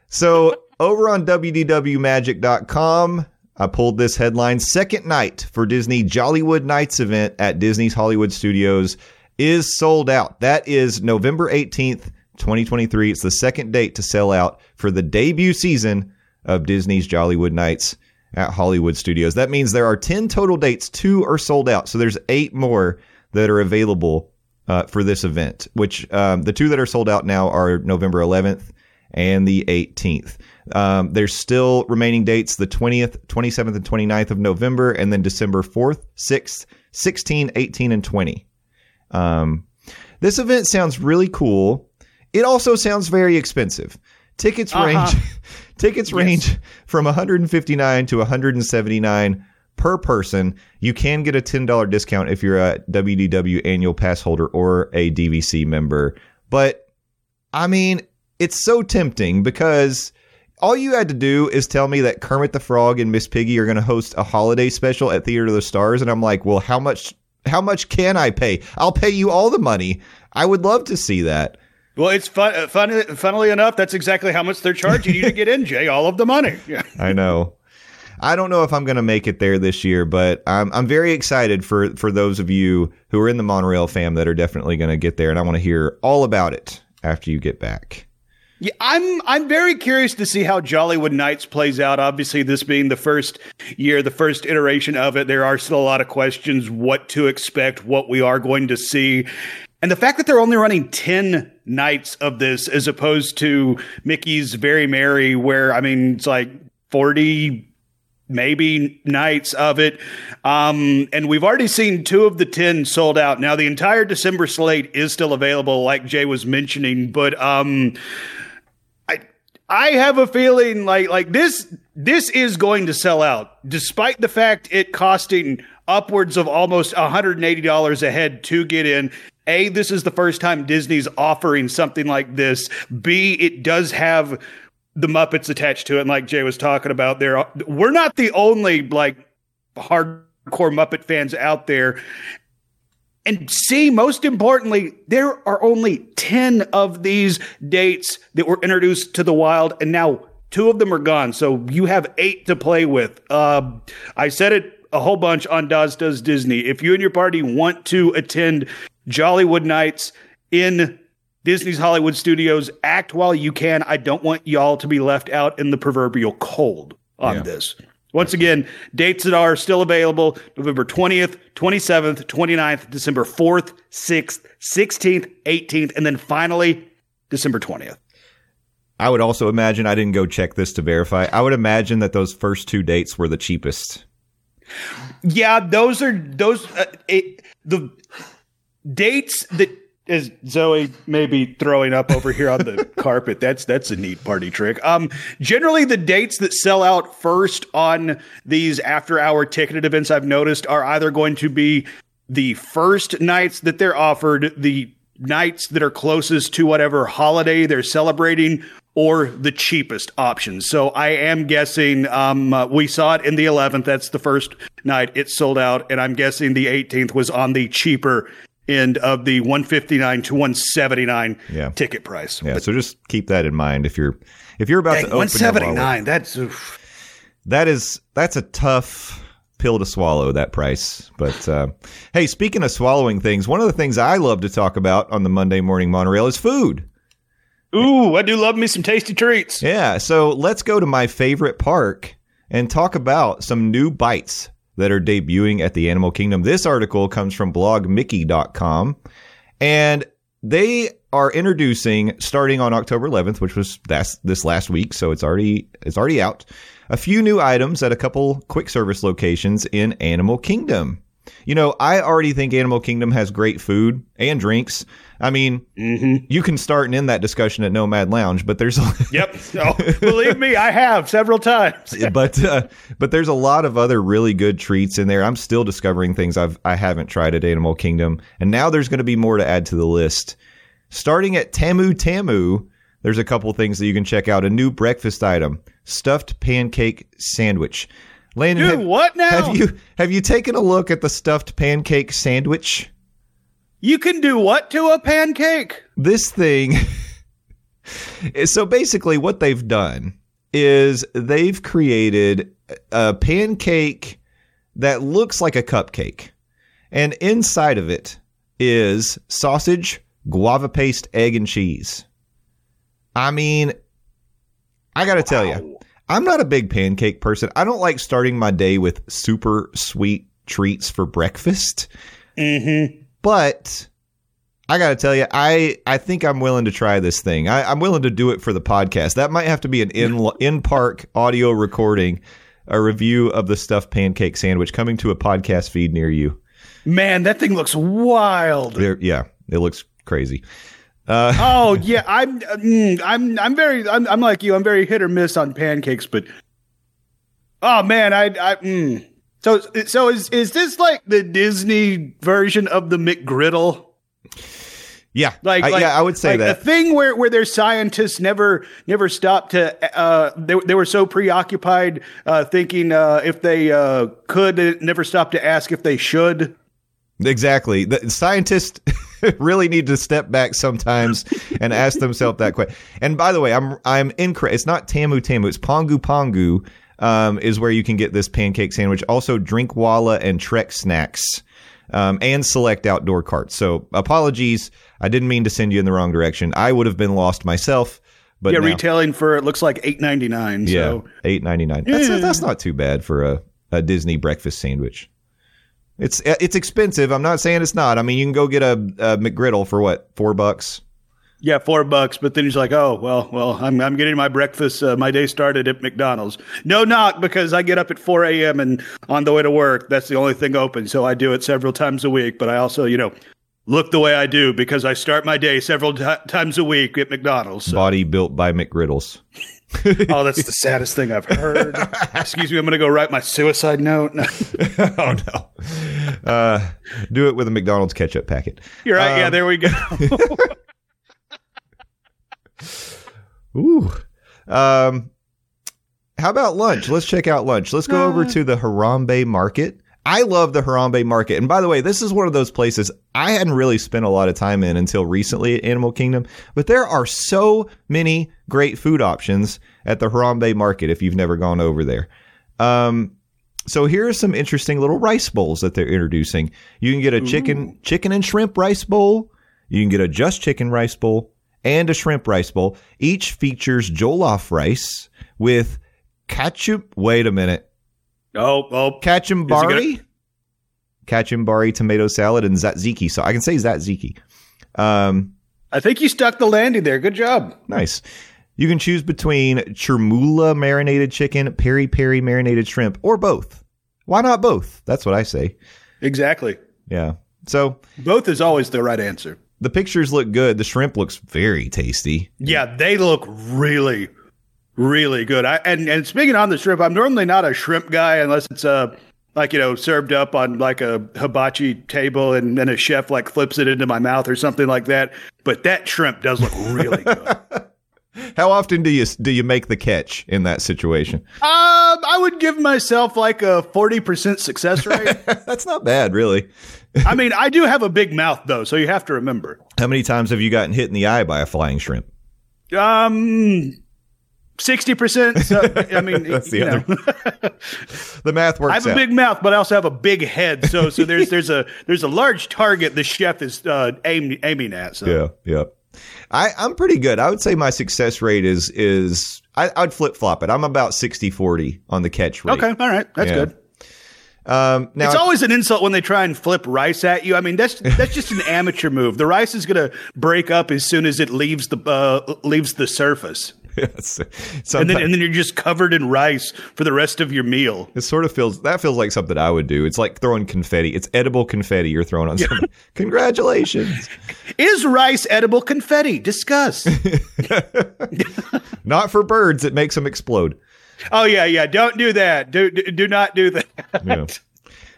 So over on WDWMagic.com, I pulled this headline Second night for Disney Jollywood Nights event at Disney's Hollywood Studios is sold out. That is November 18th, 2023. It's the second date to sell out for the debut season of Disney's Jollywood Nights at Hollywood Studios. That means there are 10 total dates. Two are sold out. So there's eight more that are available uh, for this event, which um, the two that are sold out now are November 11th and the 18th. Um, there's still remaining dates the 20th, 27th, and 29th of November, and then December 4th, 6th, 16, 18, and 20. Um, this event sounds really cool. It also sounds very expensive. Tickets range tickets range from 159 to 179 per person. You can get a $10 discount if you're a WDW annual pass holder or a DVC member. But I mean, it's so tempting because all you had to do is tell me that Kermit the Frog and Miss Piggy are going to host a holiday special at Theater of the Stars and I'm like, "Well, how much how much can I pay? I'll pay you all the money. I would love to see that." Well, it's fun, uh, fun. Funnily enough, that's exactly how much they're charging you to get in, Jay. All of the money. Yeah. I know. I don't know if I'm going to make it there this year, but I'm I'm very excited for for those of you who are in the monorail fam that are definitely going to get there, and I want to hear all about it after you get back. Yeah, I'm I'm very curious to see how Jollywood Nights plays out. Obviously, this being the first year, the first iteration of it, there are still a lot of questions what to expect, what we are going to see. And the fact that they're only running 10 nights of this as opposed to Mickey's Very Merry, where, I mean, it's like 40 maybe nights of it. Um, and we've already seen two of the 10 sold out. Now, the entire December slate is still available, like Jay was mentioning, but um, I, I have a feeling like like this this is going to sell out, despite the fact it costing upwards of almost $180 a head to get in. A, this is the first time Disney's offering something like this. B, it does have the Muppets attached to it, and like Jay was talking about, there we're not the only like hardcore Muppet fans out there. And see, most importantly, there are only 10 of these dates that were introduced to the wild, and now Two of them are gone, so you have eight to play with. Uh, I said it a whole bunch on Doz Does Disney. If you and your party want to attend Jollywood Nights in Disney's Hollywood Studios, act while you can. I don't want y'all to be left out in the proverbial cold on Yeah. this. Once again, dates that are still available November 20th, 27th, 29th, December 4th, 6th, 16th, 18th, and then finally December 20th. I would also imagine I didn't go check this to verify. I would imagine that those first two dates were the cheapest. Yeah, those are those uh, it, the dates that is Zoe maybe throwing up over here on the carpet. That's that's a neat party trick. Um, generally the dates that sell out first on these after hour ticketed events I've noticed are either going to be the first nights that they're offered, the nights that are closest to whatever holiday they're celebrating, or the cheapest options. So I am guessing um, uh, we saw it in the 11th. That's the first night it sold out, and I'm guessing the 18th was on the cheaper end of the 159 to 179 Yeah. ticket price. Yeah, so just keep that in mind if you're if you're about Dang, to open your 179. That's oof. That is that's a tough pill to swallow that price. But uh, hey, speaking of swallowing things, one of the things I love to talk about on the Monday morning monorail is food. Ooh, I do love me some tasty treats. Yeah, so let's go to my favorite park and talk about some new bites that are debuting at the Animal Kingdom. This article comes from blogmickey.com and they are introducing starting on October 11th, which was that's this last week, so it's already it's already out. A few new items at a couple quick service locations in Animal Kingdom. You know, I already think Animal Kingdom has great food and drinks. I mean, you can start and end that discussion at Nomad Lounge, but there's Yep. Oh, believe me, I have several times. but uh, but there's a lot of other really good treats in there. I'm still discovering things I've I haven't tried at Animal Kingdom, and now there's going to be more to add to the list. Starting at Tamu Tamu, there's a couple things that you can check out. A new breakfast item: stuffed pancake sandwich. Landon, Dude, have, what now? have you have you taken a look at the stuffed pancake sandwich? You can do what to a pancake? this thing so basically what they've done is they've created a pancake that looks like a cupcake and inside of it is sausage guava paste egg and cheese i mean i gotta tell you i'm not a big pancake person i don't like starting my day with super sweet treats for breakfast mm-hmm. but I got to tell you, I, I think I'm willing to try this thing. I, I'm willing to do it for the podcast. That might have to be an in in park audio recording, a review of the stuffed pancake sandwich coming to a podcast feed near you. Man, that thing looks wild. There, yeah, it looks crazy. Uh, Oh yeah, I'm mm, I'm I'm very I'm, I'm like you. I'm very hit or miss on pancakes, but oh man, I I mm. so so is is this like the Disney version of the McGriddle? yeah, Like, I, like yeah, I would say like that. a thing where where their scientists never never stopped to uh they they were so preoccupied uh thinking uh if they uh could they never stopped to ask if they should. Exactly. The scientists really need to step back sometimes and ask themselves that question. And by the way, I'm I'm incorrect. It's not Tamu Tamu. It's Pongu Pongu. Um, is where you can get this pancake sandwich. Also, Drinkwallah and Trek snacks, um, and select outdoor carts. So, apologies. I didn't mean to send you in the wrong direction. I would have been lost myself. But yeah, now- retailing for it looks like eight ninety nine. yeah, So eight ninety nine. That's that's not too bad for a, a Disney breakfast sandwich. It's it's expensive. I'm not saying it's not. I mean, you can go get a, a McGriddle for what four bucks. Yeah, four bucks. But then he's like, "Oh, well, well, I'm I'm getting my breakfast. Uh, my day started at McDonald's. No knock, because I get up at 4 a.m. and on the way to work, that's the only thing open. So I do it several times a week. But I also, you know, look the way I do because I start my day several ti times a week at McDonald's. So- Body built by McGriddles. oh, that's the saddest thing I've heard. Excuse me, I'm going to go write my suicide note. oh no! Uh, do it with a McDonald's ketchup packet. You're right. yeah, Um, there we go. Ooh. Um, how about lunch? Let's check out lunch. Let's go over to the Harambe Market I love the Harambe Market. And by the way, this is one of those places I hadn't really spent a lot of time in until recently at Animal Kingdom. But there are so many great food options at the Harambe Market if you've never gone over there. Um, so here are some interesting little rice bowls that they're introducing. You can get a chicken chicken and shrimp rice bowl. You can get a just chicken rice bowl and a shrimp rice bowl. Each features jollof rice with ketchup. Wait a minute. Oh, oh, Kachumbari, kachumbari tomato salad and tzatziki. So I can say tzatziki. Um, I think you stuck the landing there. Good job. nice. You can choose between chermoula marinated chicken, peri peri marinated shrimp, or both. Why not both? That's what I say. Exactly. Yeah. So Both is always the right answer. the pictures look good. The shrimp looks very tasty. Yeah, they look really, really good. I and and speaking on the shrimp, I'm normally not a shrimp guy unless it's uh like you know served up on like a hibachi table and then a chef like flips it into my mouth or something like that. But that shrimp does look really good. How often do you do you make the catch in that situation? Um, I would give myself like a forty percent success rate. That's not bad, really. I mean, I do have a big mouth though, so you have to remember. How many times have you gotten hit in the eye by a flying shrimp? Um. Sixty percent. So, I mean, That's the other- The math works I have a out. big mouth, but I also have a big head. So, so there's there's a there's a large target the chef is uh, aim, aiming at. So, Yeah, yeah. I, I'm pretty good. I would say my success rate is is I, I'd flip flop it. I'm about 60-40 on the catch rate. okay, all right, that's Yeah. good. Um, now it's always an insult when they try and flip rice at you. I mean, that's that's just an amateur move. The rice is going to break up as soon as it leaves the uh, leaves the surface, Yes. and then and then you're just covered in rice for the rest of your meal. it sort of feels that feels like something I would do. It's like throwing confetti. It's edible confetti you're throwing on somebody. Congratulations. Is rice edible confetti? Discuss. Not for birds. It makes them explode. oh yeah, yeah. Don't do that. Do do, do not do that. Yeah.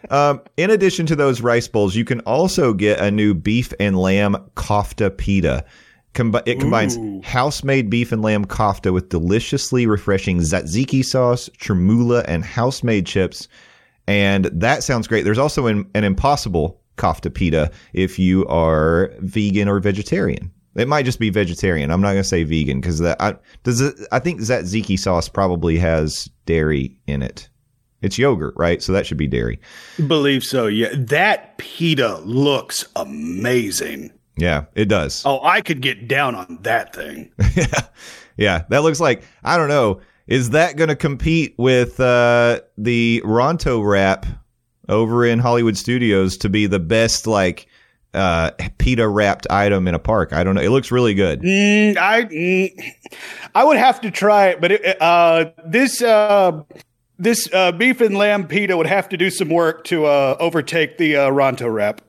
Um, in addition to those rice bowls, you can also get a new beef and lamb kofta pita. Combi- it combines house-made beef and lamb kofta with deliciously refreshing tzatziki sauce, chermoula, and house-made chips. And that sounds great. There's also an, an impossible kofta pita if you are vegan or vegetarian. It might just be vegetarian. I'm not going to say vegan because that I, does it, I think tzatziki sauce probably has dairy in it. It's yogurt, right? So that should be dairy. Believe so. Yeah, that pita looks amazing. Yeah, it does. Oh, I could get down on that thing. Yeah, Yeah. that looks like I don't know. Is that going to compete with uh, the Ronto wrap over in Hollywood Studios to be the best like uh, pita wrapped item in a park? I don't know. It looks really good. Mm, I mm, I would have to try it, but it, uh, this uh, this uh, beef and lamb pita would have to do some work to uh, overtake the uh, Ronto wrap.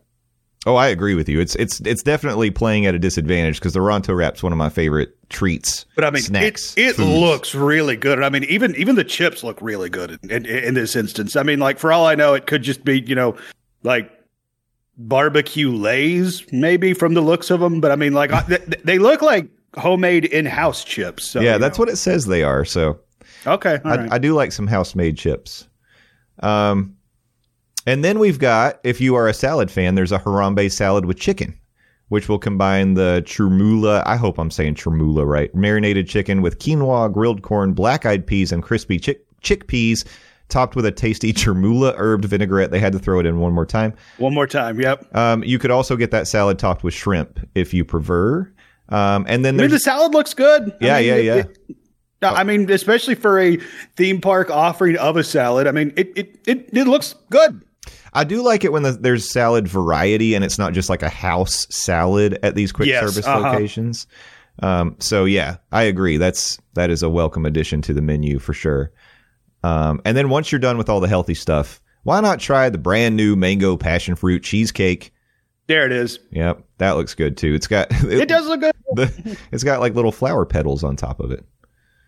Oh, I agree with you. It's it's it's definitely playing at a disadvantage because the Ronto wrap's one of my favorite treats. But I mean, snacks. it, it foods. looks really good. I mean, even even the chips look really good in, in, in this instance. I mean, like for all I know, it could just be you know like barbecue lays maybe from the looks of them. But I mean, like I, th- they look like homemade in house chips. So, yeah, that's know. what it says they are. So Okay, I, right. I do like some house made chips. Um, and then we've got, if you are a salad fan, there's a Harambe salad with chicken, which will combine the chermoula. I hope I'm saying chermoula right. Marinated chicken with quinoa, grilled corn, black eyed peas, and crispy chick- chickpeas, topped with a tasty chermoula herbed vinaigrette. They had to throw it in one more time. One more time. Yep. Um, you could also get that salad topped with shrimp if you prefer. Um, and then I mean, the salad looks good. I yeah, mean, yeah, it- yeah. it- no, I mean, especially for a theme park offering of a salad. I mean, it it it, it looks good. I do like it when the, there's salad variety and it's not just like a house salad at these quick Yes, service uh-huh. locations. Um, so yeah, I agree. That's that is a welcome addition to the menu for sure. Um, and then once you're done with all the healthy stuff, why not try the brand new mango passion fruit cheesecake? There it is. Yep, that looks good too. It's got It does look good. the, it's got like little flower petals on top of it.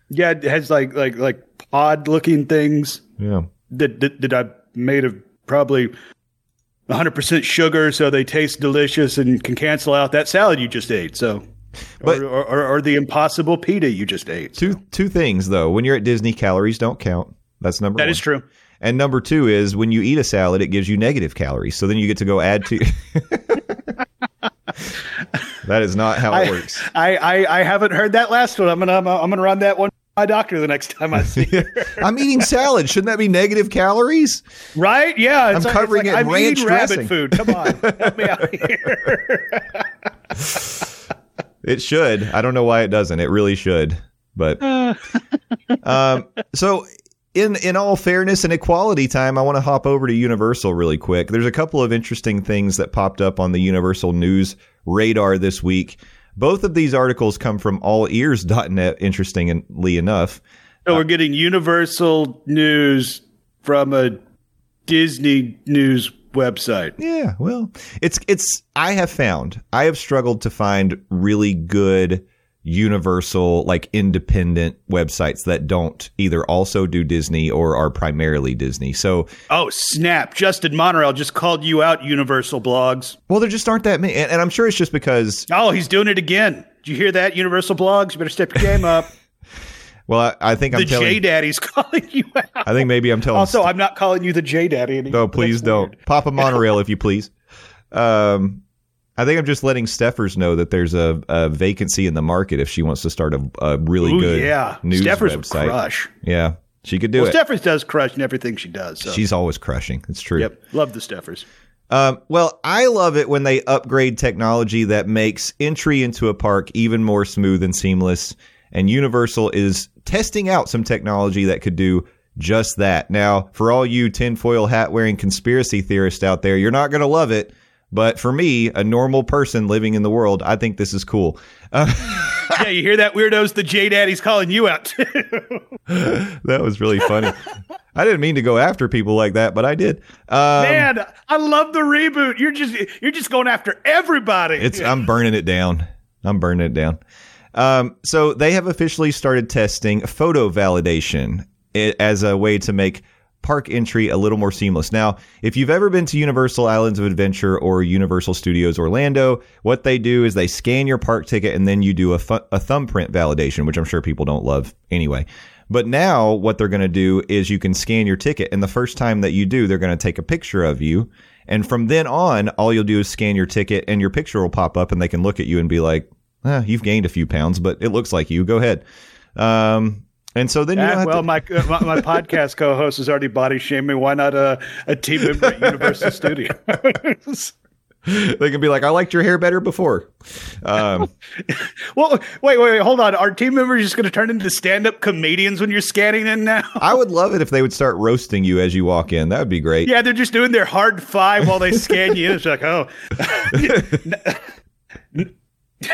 Yeah, it has like like like pod looking things Yeah. that that, that I made of probably 100% sugar, so they taste delicious and can cancel out that salad you just ate. So, But- or, or, or the impossible pita you just ate. Two two things though. When you're at Disney, calories don't count. That's number That one. is true. And number two is when you eat a salad, it gives you negative calories. So then you get to go add to. that is not how it I, works. I, I I haven't heard that last one. I'm gonna I'm, gonna run that one my doctor the next time I see her. I'm eating salad. Shouldn't that be negative calories? Right? Yeah. I'm covering like, it in I'm ranch dressing. rabbit food. Come on, help me out here. It should. I don't know why it doesn't. It really should. But um, so in in all fairness and equality time, I want to hop over to Universal really quick. There's a couple of interesting things that popped up on the Universal News radar this week. Both of these articles come from allears.net, interestingly enough. So we're uh, getting Universal News from a Disney News website. Yeah, well, it's it's I have found I have struggled to find really good universal like independent websites that don't either also do Disney or are primarily Disney. So, Oh snap! Justin Monorail just called you out, Universal blogs. well, there just aren't that many and, and I'm sure it's just because Oh, he's doing it again. Did you hear that, Universal blogs? You better step your game up. well, I, I think I'm the telling J Daddy's calling you out. I think maybe I'm telling Also, I'm not calling you the J Daddy anymore. No, please don't. weird. Pop monorail if you please. Um, I think I'm just letting Steffers know that there's a, a vacancy in the market if she wants to start a, a really Ooh, good yeah. news Steffers website. crush. Yeah, she could do Well, it. Steffers does crush in everything she does. So. She's always crushing. It's true. yep, love the Steffers. Um, well, I love it when they upgrade technology that makes entry into a park even more smooth and seamless. And Universal is testing out some technology that could do just that. Now, for all you tinfoil hat wearing conspiracy theorists out there, you're not going to love it. But for me, a normal person living in the world, I think this is cool. Uh, yeah, you hear that, weirdos? The J Daddy's calling you out that was really funny. I didn't mean to go after people like that, but I did. Um, Man, I love the reboot. You're just you're just going after everybody. It's I'm burning it down. I'm burning it down. Um, so they have officially started testing photo validation as a way to make park entry a little more seamless. Now, if you've ever been to Universal Islands of Adventure or Universal Studios Orlando, what they do is they scan your park ticket and then you do a, a thumbprint validation, which I'm sure people don't love anyway. But now what they're going to do is you can scan your ticket and the first time that you do, they're going to take a picture of you. And from then on, all you'll do is scan your ticket and your picture will pop up and they can look at you and be like, ah, you've gained a few pounds, but it looks like you. Go ahead. Um, and so then you Ah, well, to, my, uh, my my podcast co-host has already body shamed me. Why not a, a team member at Universal Studios? they can be like, I liked your hair better before. Um, well, wait, wait, wait, hold on. Are team members just going to turn into stand-up comedians when you're scanning in now? I would love it if they would start roasting you as you walk in. That would be great. Yeah, they're just doing their hard five while they scan you in. It's like, oh,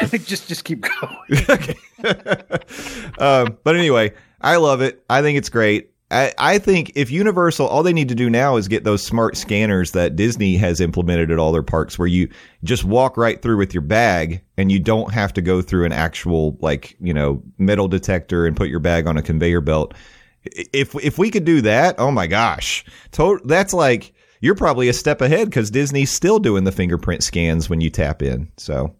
just just keep going. um, but anyway, I love it. I think it's great. I, I think if Universal, all they need to do now is get those smart scanners that Disney has implemented at all their parks where you just walk right through with your bag and you don't have to go through an actual, like, you know, metal detector and put your bag on a conveyor belt. If, if we could do that, oh my gosh, to- that's like, you're probably a step ahead because Disney's still doing the fingerprint scans when you tap in. So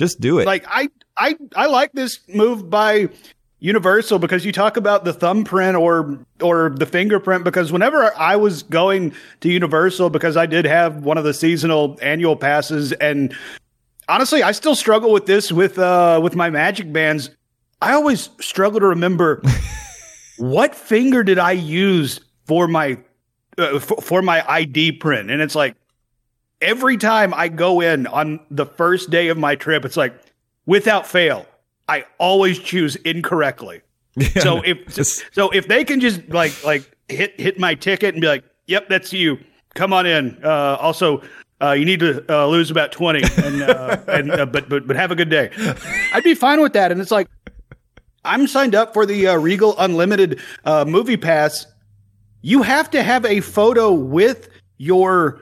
just do it. like I I I like this move by Universal because you talk about the thumbprint or or the fingerprint because whenever I was going to Universal because I did have one of the seasonal annual passes and honestly I still struggle with this with uh with my magic bands I always struggle to remember what finger did I use for my uh, for, for my ID print and it's like every time I go in on the first day of my trip, it's like without fail, I always choose incorrectly. so if so if they can just like like hit hit my ticket and be like, "Yep, that's you. Come on in." Uh, also, uh, you need to uh, lose about twenty, and uh, and uh, but but but have a good day. I'd be fine with that. And it's like I'm signed up for the uh, Regal Unlimited uh, Movie Pass. You have to have a photo with your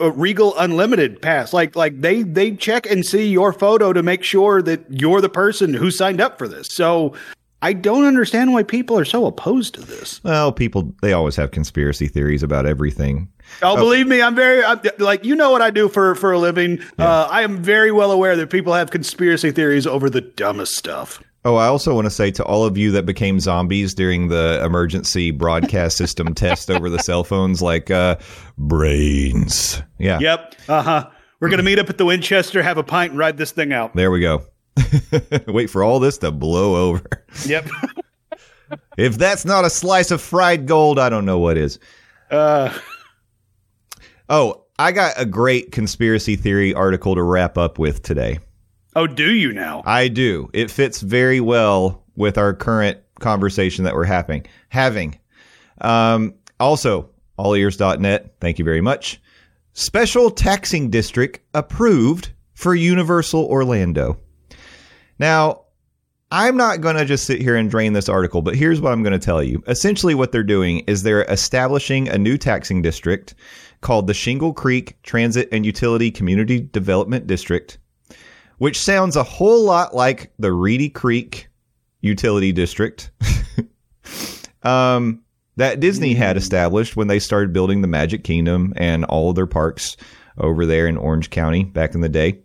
uh, Regal Unlimited pass. Like like they they check and see your photo to make sure that you're the person who signed up for this. So I don't understand why people are so opposed to this. Well, people they always have conspiracy theories about everything. Oh, believe me, I'm very I'm, like you know what I do for for a living. Uh, I am very well aware that people have conspiracy theories over the dumbest stuff. Oh, I also want to say to all of you that became zombies during the emergency broadcast system test over the cell phones, like uh, brains. Yeah. Yep. Uh huh. We're gonna meet up at the Winchester, have a pint, and ride this thing out. There we go. Wait for all this to blow over. Yep. If that's not a slice of fried gold, I don't know what is. uh, Oh, I got a great conspiracy theory article to wrap up with today. Oh, do you now? I do. It fits very well with our current conversation that we're having. Having. Um, also, allears.net. Thank you very much. Special taxing district approved for Universal Orlando. Now, I'm not going to just sit here and drain this article, but here's what I'm going to tell you. Essentially, what they're doing is they're establishing a new taxing district called the Shingle Creek Transit and Utility Community Development District, which sounds a whole lot like the Reedy Creek Utility District um, that Disney had established when they started building the Magic Kingdom and all of their parks over there in Orange County back in the day.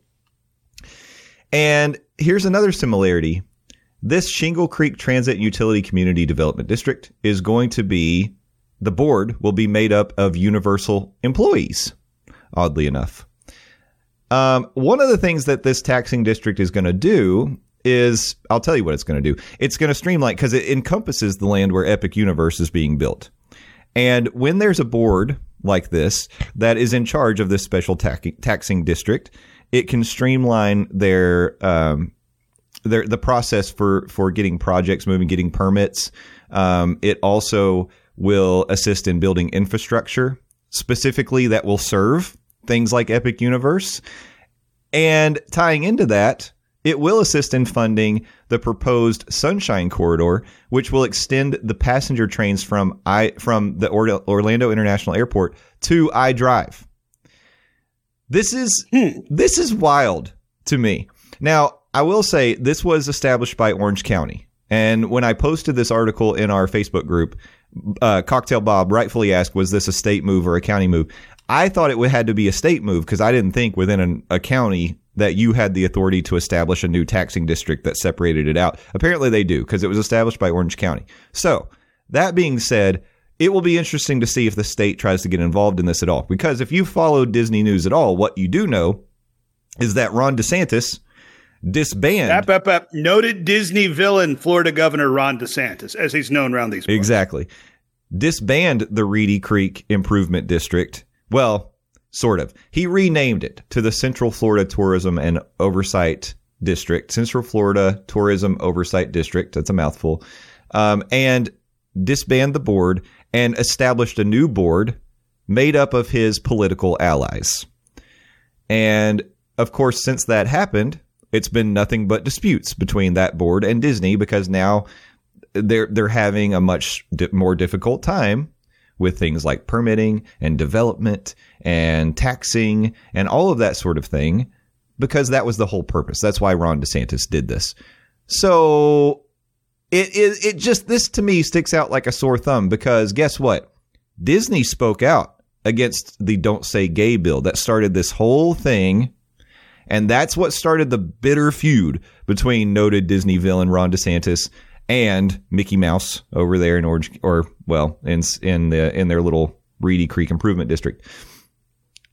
And here's another similarity. This Shingle Creek Transit Utility Community Development District is going to be the board will be made up of Universal employees, oddly enough. Um, one of the things that this taxing district is going to do is, I'll tell you what it's going to do. It's going to streamline because it encompasses the land where Epic Universe is being built. And when there's a board like this that is in charge of this special tax- taxing district, it can streamline their um, their the process for for getting projects moving, getting permits. Um, it also will assist in building infrastructure specifically that will serve things like Epic Universe. And tying into that, it will assist in funding the proposed Sunshine Corridor, which will extend the passenger trains from I from the Or- Orlando International Airport to I Drive. This is this is wild to me. Now, I will say this was established by Orange County. And when I posted this article in our Facebook group, uh, Cocktail Bob rightfully asked, was this a state move or a county move? I thought it would- had to be a state move because I didn't think within an, a county that you had the authority to establish a new taxing district that separated it out. Apparently they do because it was established by Orange County. So that being said, it will be interesting to see if the state tries to get involved in this at all. Because if you follow Disney news at all, what you do know is that Ron DeSantis disbanded. Ap, ap, ap. Noted Disney villain, Florida Governor Ron DeSantis, as he's known around these. parts. Exactly. Disband the Reedy Creek Improvement District. Well, sort of. He renamed it to the Central Florida Tourism and Oversight District. Central Florida Tourism Oversight District. That's a mouthful. Um, and disband the board and established a new board made up of his political allies. And of course, since that happened, it's been nothing but disputes between that board and Disney because now they're they're having a much di- more difficult time with things like permitting and development and taxing and all of that sort of thing because that was the whole purpose. That's why Ron DeSantis did this. So it it, it just this to me sticks out like a sore thumb because guess what? Disney spoke out against the don't say gay bill that started this whole thing and that's what started the bitter feud between noted Disney villain Ron DeSantis and Mickey Mouse over there in Orange, or well, in in the in their little Reedy Creek Improvement District.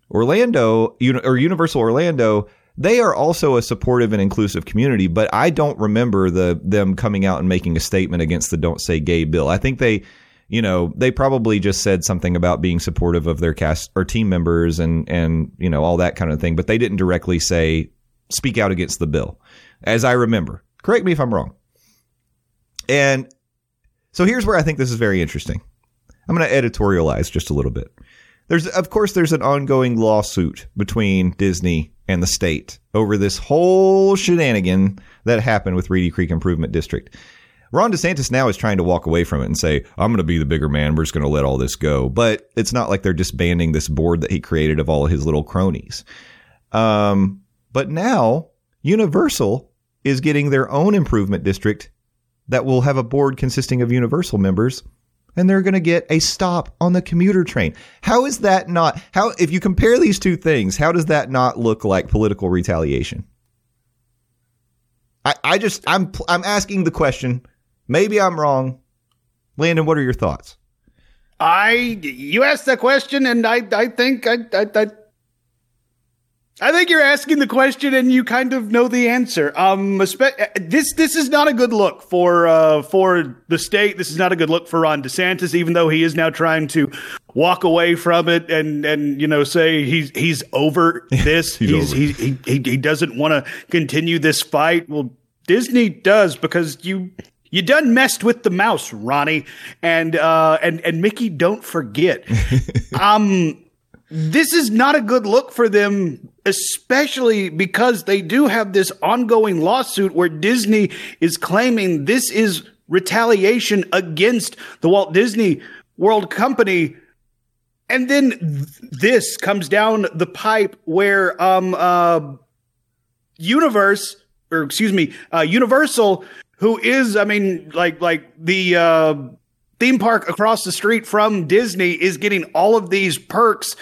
Orlando, or Universal Orlando, they are also a supportive and inclusive community, but I don't remember the them coming out and making a statement against the "Don't Say Gay" bill. I think they, you know, they probably just said something about being supportive of their cast or team members and and you know all that kind of thing, but they didn't directly say speak out against the bill, as I remember. Correct me if I'm wrong. And so here's where I think this is very interesting. I'm going to editorialize just a little bit. There's, of course, there's an ongoing lawsuit between Disney and the state over this whole shenanigan that happened with Reedy Creek Improvement District. Ron DeSantis now is trying to walk away from it and say, I'm going to be the bigger man. We're just going to let all this go. But it's not like they're disbanding this board that he created of all his little cronies. Um, but now Universal is getting their own improvement district that will have a board consisting of Universal members and they're going to get a stop on the commuter train. How is that not how if you compare these two things, how does that not look like political retaliation? I, I just I'm I'm asking the question. Maybe I'm wrong. Landon, what are your thoughts? I you asked that question, and I I think I I. I I think you're asking the question and you kind of know the answer. Um, this this is not a good look for uh, for the state. This is not a good look for Ron DeSantis, even though he is now trying to walk away from it and and you know say he's he's over this. He's he's, over he, he he he doesn't want to continue this fight. Well, Disney does because you you done messed with the mouse, Ronnie, and uh, and and Mickey. Don't forget. um, this is not a good look for them, especially because they do have this ongoing lawsuit where Disney is claiming this is retaliation against the Walt Disney World Company. And then th- this comes down the pipe where um uh Universe or excuse me, uh Universal who is I mean like like the uh theme park across the street from Disney is getting all of these perks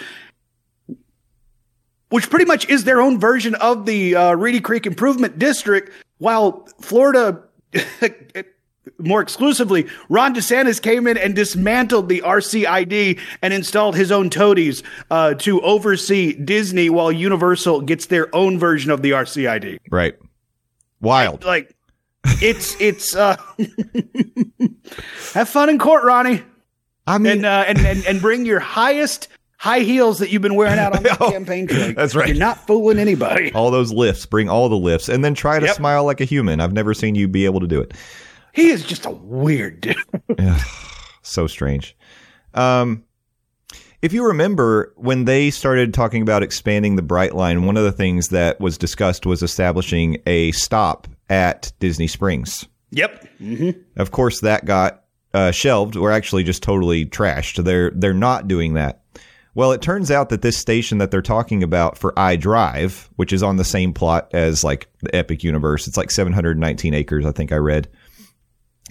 which pretty much is their own version of the uh, Reedy Creek Improvement District, while Florida, more exclusively, Ron DeSantis came in and dismantled the RCID and installed his own toadies uh, to oversee Disney, while Universal gets their own version of the RCID. Right. Wild. Like, it's it's uh, have fun in court, Ronnie, I mean, and, uh, and and and bring your highest. High heels that you've been wearing out on the campaign trail. Oh, that's right. You're not fooling anybody. all those lifts, bring all the lifts, and then try to Yep. smile like a human. I've never seen you be able to do it. He is just a weird dude. so strange. Um, if you remember when they started talking about expanding the Brightline, one of the things that was discussed was establishing a stop at Disney Springs. Yep. Of course, that got uh, shelved or actually just totally trashed. They're they're not doing that. Well, it turns out that this station that they're talking about for iDrive, which is on the same plot as like the Epic Universe, it's like 719 acres, I think I read.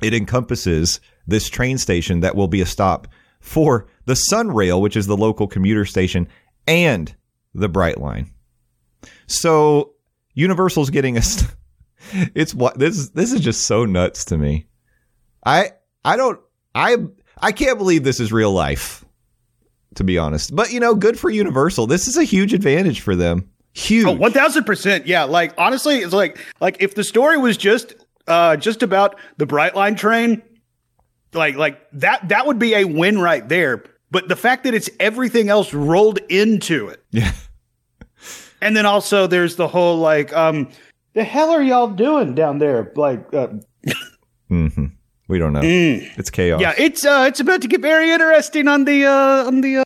It encompasses this train station that will be a stop for the Sunrail, which is the local commuter station, and the Brightline. So Universal's getting a. St- it's what this is. This is just so nuts to me. I I don't I I can't believe this is real life. To be honest, but you know, good for Universal. This is a huge advantage for them. Huge. Oh, one thousand percent. Yeah. Like honestly, it's like like if the story was just uh just about the Brightline train, like like that that would be a win right there. But the fact that it's everything else rolled into it, Yeah. and then also there's the whole like um the hell are y'all doing down there? Like uh, hmm We don't know. It's chaos. yeah, it's uh it's about to get very interesting on the uh on the uh,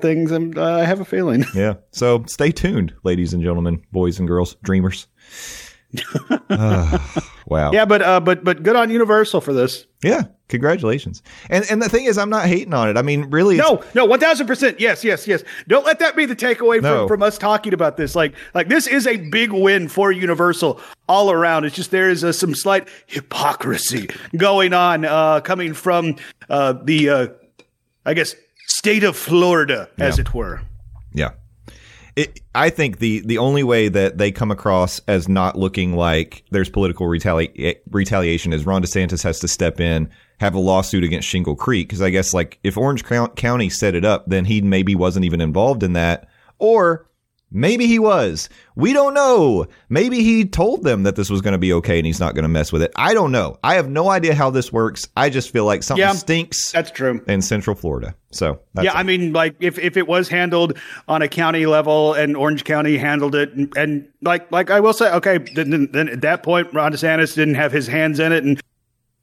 things. And uh, I have a feeling. Yeah. So stay tuned, ladies and gentlemen, boys and girls, dreamers. Ah, wow. yeah, but uh but but good on Universal for this. Yeah. Congratulations. And and the thing is, I'm not hating on it. I mean, really, No, no, one thousand percent. Yes, yes, yes. Don't let that be the takeaway No. from, from us talking about this. Like, like this is a big win for Universal all around. It's just there is uh, some slight hypocrisy going on, uh, coming from uh, the, uh, I guess, state of Florida, as Yeah. it were. Yeah. It, I think the the only way that they come across as not looking like there's political retali- eh, retaliation is Ron DeSantis has to step in, have a lawsuit against Shingle Creek because I guess like if Orange County set it up, then he maybe wasn't even involved in that, or maybe he was. We don't know. Maybe he told them that this was going to be okay and he's not going to mess with it. I don't know. I have no idea how this works. I just feel like something Yeah, stinks That's true. in Central Florida. So that's yeah, it. I mean, like if, if it was handled on a county level and Orange County handled it, and, and like like I will say, okay, then, then, then at that point, Ron DeSantis didn't have his hands in it, and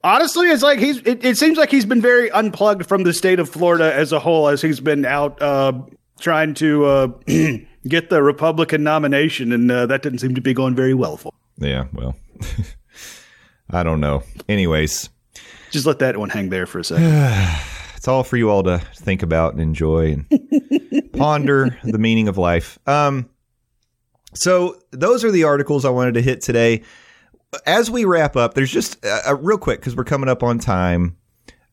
honestly, it's like he's it, it seems like he's been very unplugged from the state of Florida as a whole, as he's been out uh, trying to uh, get the Republican nomination, and uh, that didn't seem to be going very well for. him. yeah. Well, I don't know. Anyways. Just let that one hang there for a second. it's all for you all to think about and enjoy and ponder the meaning of life. Um, so those are the articles I wanted to hit today. As we wrap up, there's just a, a real quick because we're coming up on time.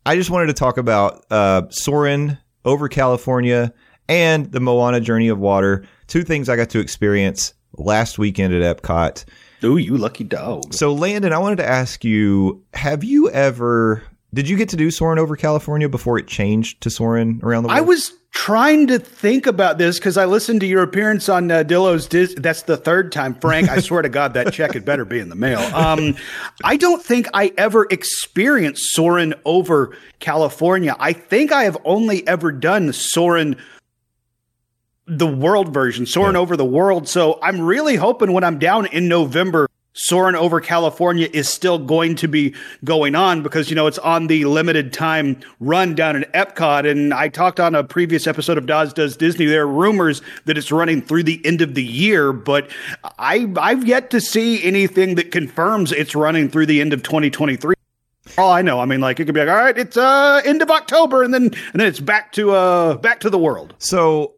I just wanted to talk about uh, Soarin' over California and the Moana Journey of Water. Two things I got to experience last weekend at Epcot. Ooh, you lucky dog. So, Landon, I wanted to ask you: Have you ever? Did you get to do Soaring over California before it changed to Soaring around the world? I was trying to think about this because I listened to your appearance on uh, Dillo's. Dis- that's the third time, Frank. I swear to God, that check had better be in the mail. Um, I don't think I ever experienced Soarin' over California. I think I have only ever done Soarin' the world version, Soarin' over the world. So I'm really hoping when I'm down in November. soaring over California is still going to be going on because, you know, it's on the limited time run down in Epcot. And I talked on a previous episode of Doz Does Disney. There are rumors that it's running through the end of the year, but I, I've yet to see anything that confirms it's running through the end of 2023. All I know, I mean, like it could be like, all right, it's uh end of October, and then and then it's back to uh back to the world. So,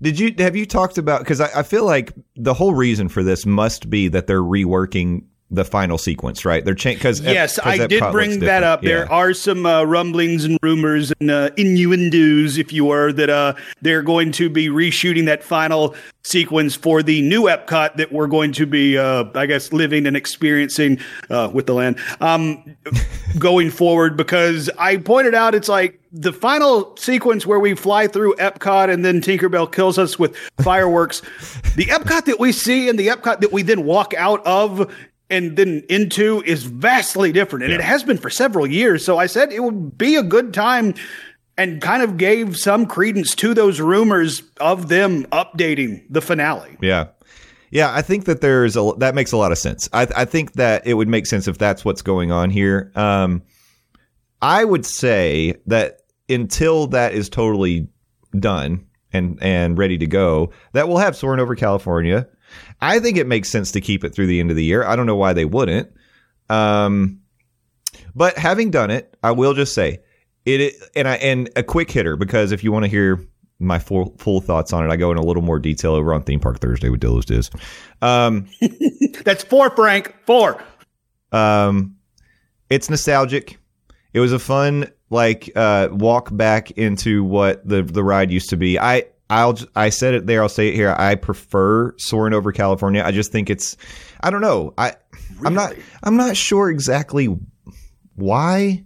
did you have you talked about? Because I, I feel like the whole reason for this must be that they're reworking the final sequence, right? They're changing because Yes, I did bring that up. There are some uh, rumblings and rumors and uh, innuendos, if you were, that uh, they're going to be reshooting that final sequence for the new Epcot that we're going to be, uh, I guess, living and experiencing uh, with the land um, going forward. Because I pointed out, it's like the final sequence where we fly through Epcot and then Tinkerbell kills us with fireworks. the Epcot that we see and the Epcot that we then walk out of and then into is vastly different. And it has been for several years. So I said it would be a good time and kind of gave some credence to those rumors of them updating the finale. Yeah. Yeah, I think that there's a that makes a lot of sense. I, I think that it would make sense if that's what's going on here. Um, I would say that until that is totally done and and ready to go, that we'll have Soarin' over California. I think it makes sense to keep it through the end of the year. I don't know why they wouldn't. Um, but having done it, I will just say it, and I and a quick hitter because if you want to hear my full full thoughts on it, I go in a little more detail over on Theme Park Thursday with Dillo's Diz. Um, That's four, Frank. Four. um, it's nostalgic. It was a fun like uh, walk back into what the the ride used to be. I I'll I said it there. I'll say it here. I prefer Soarin' over California. I just think it's. I don't know. I really? I'm not I'm not sure exactly why.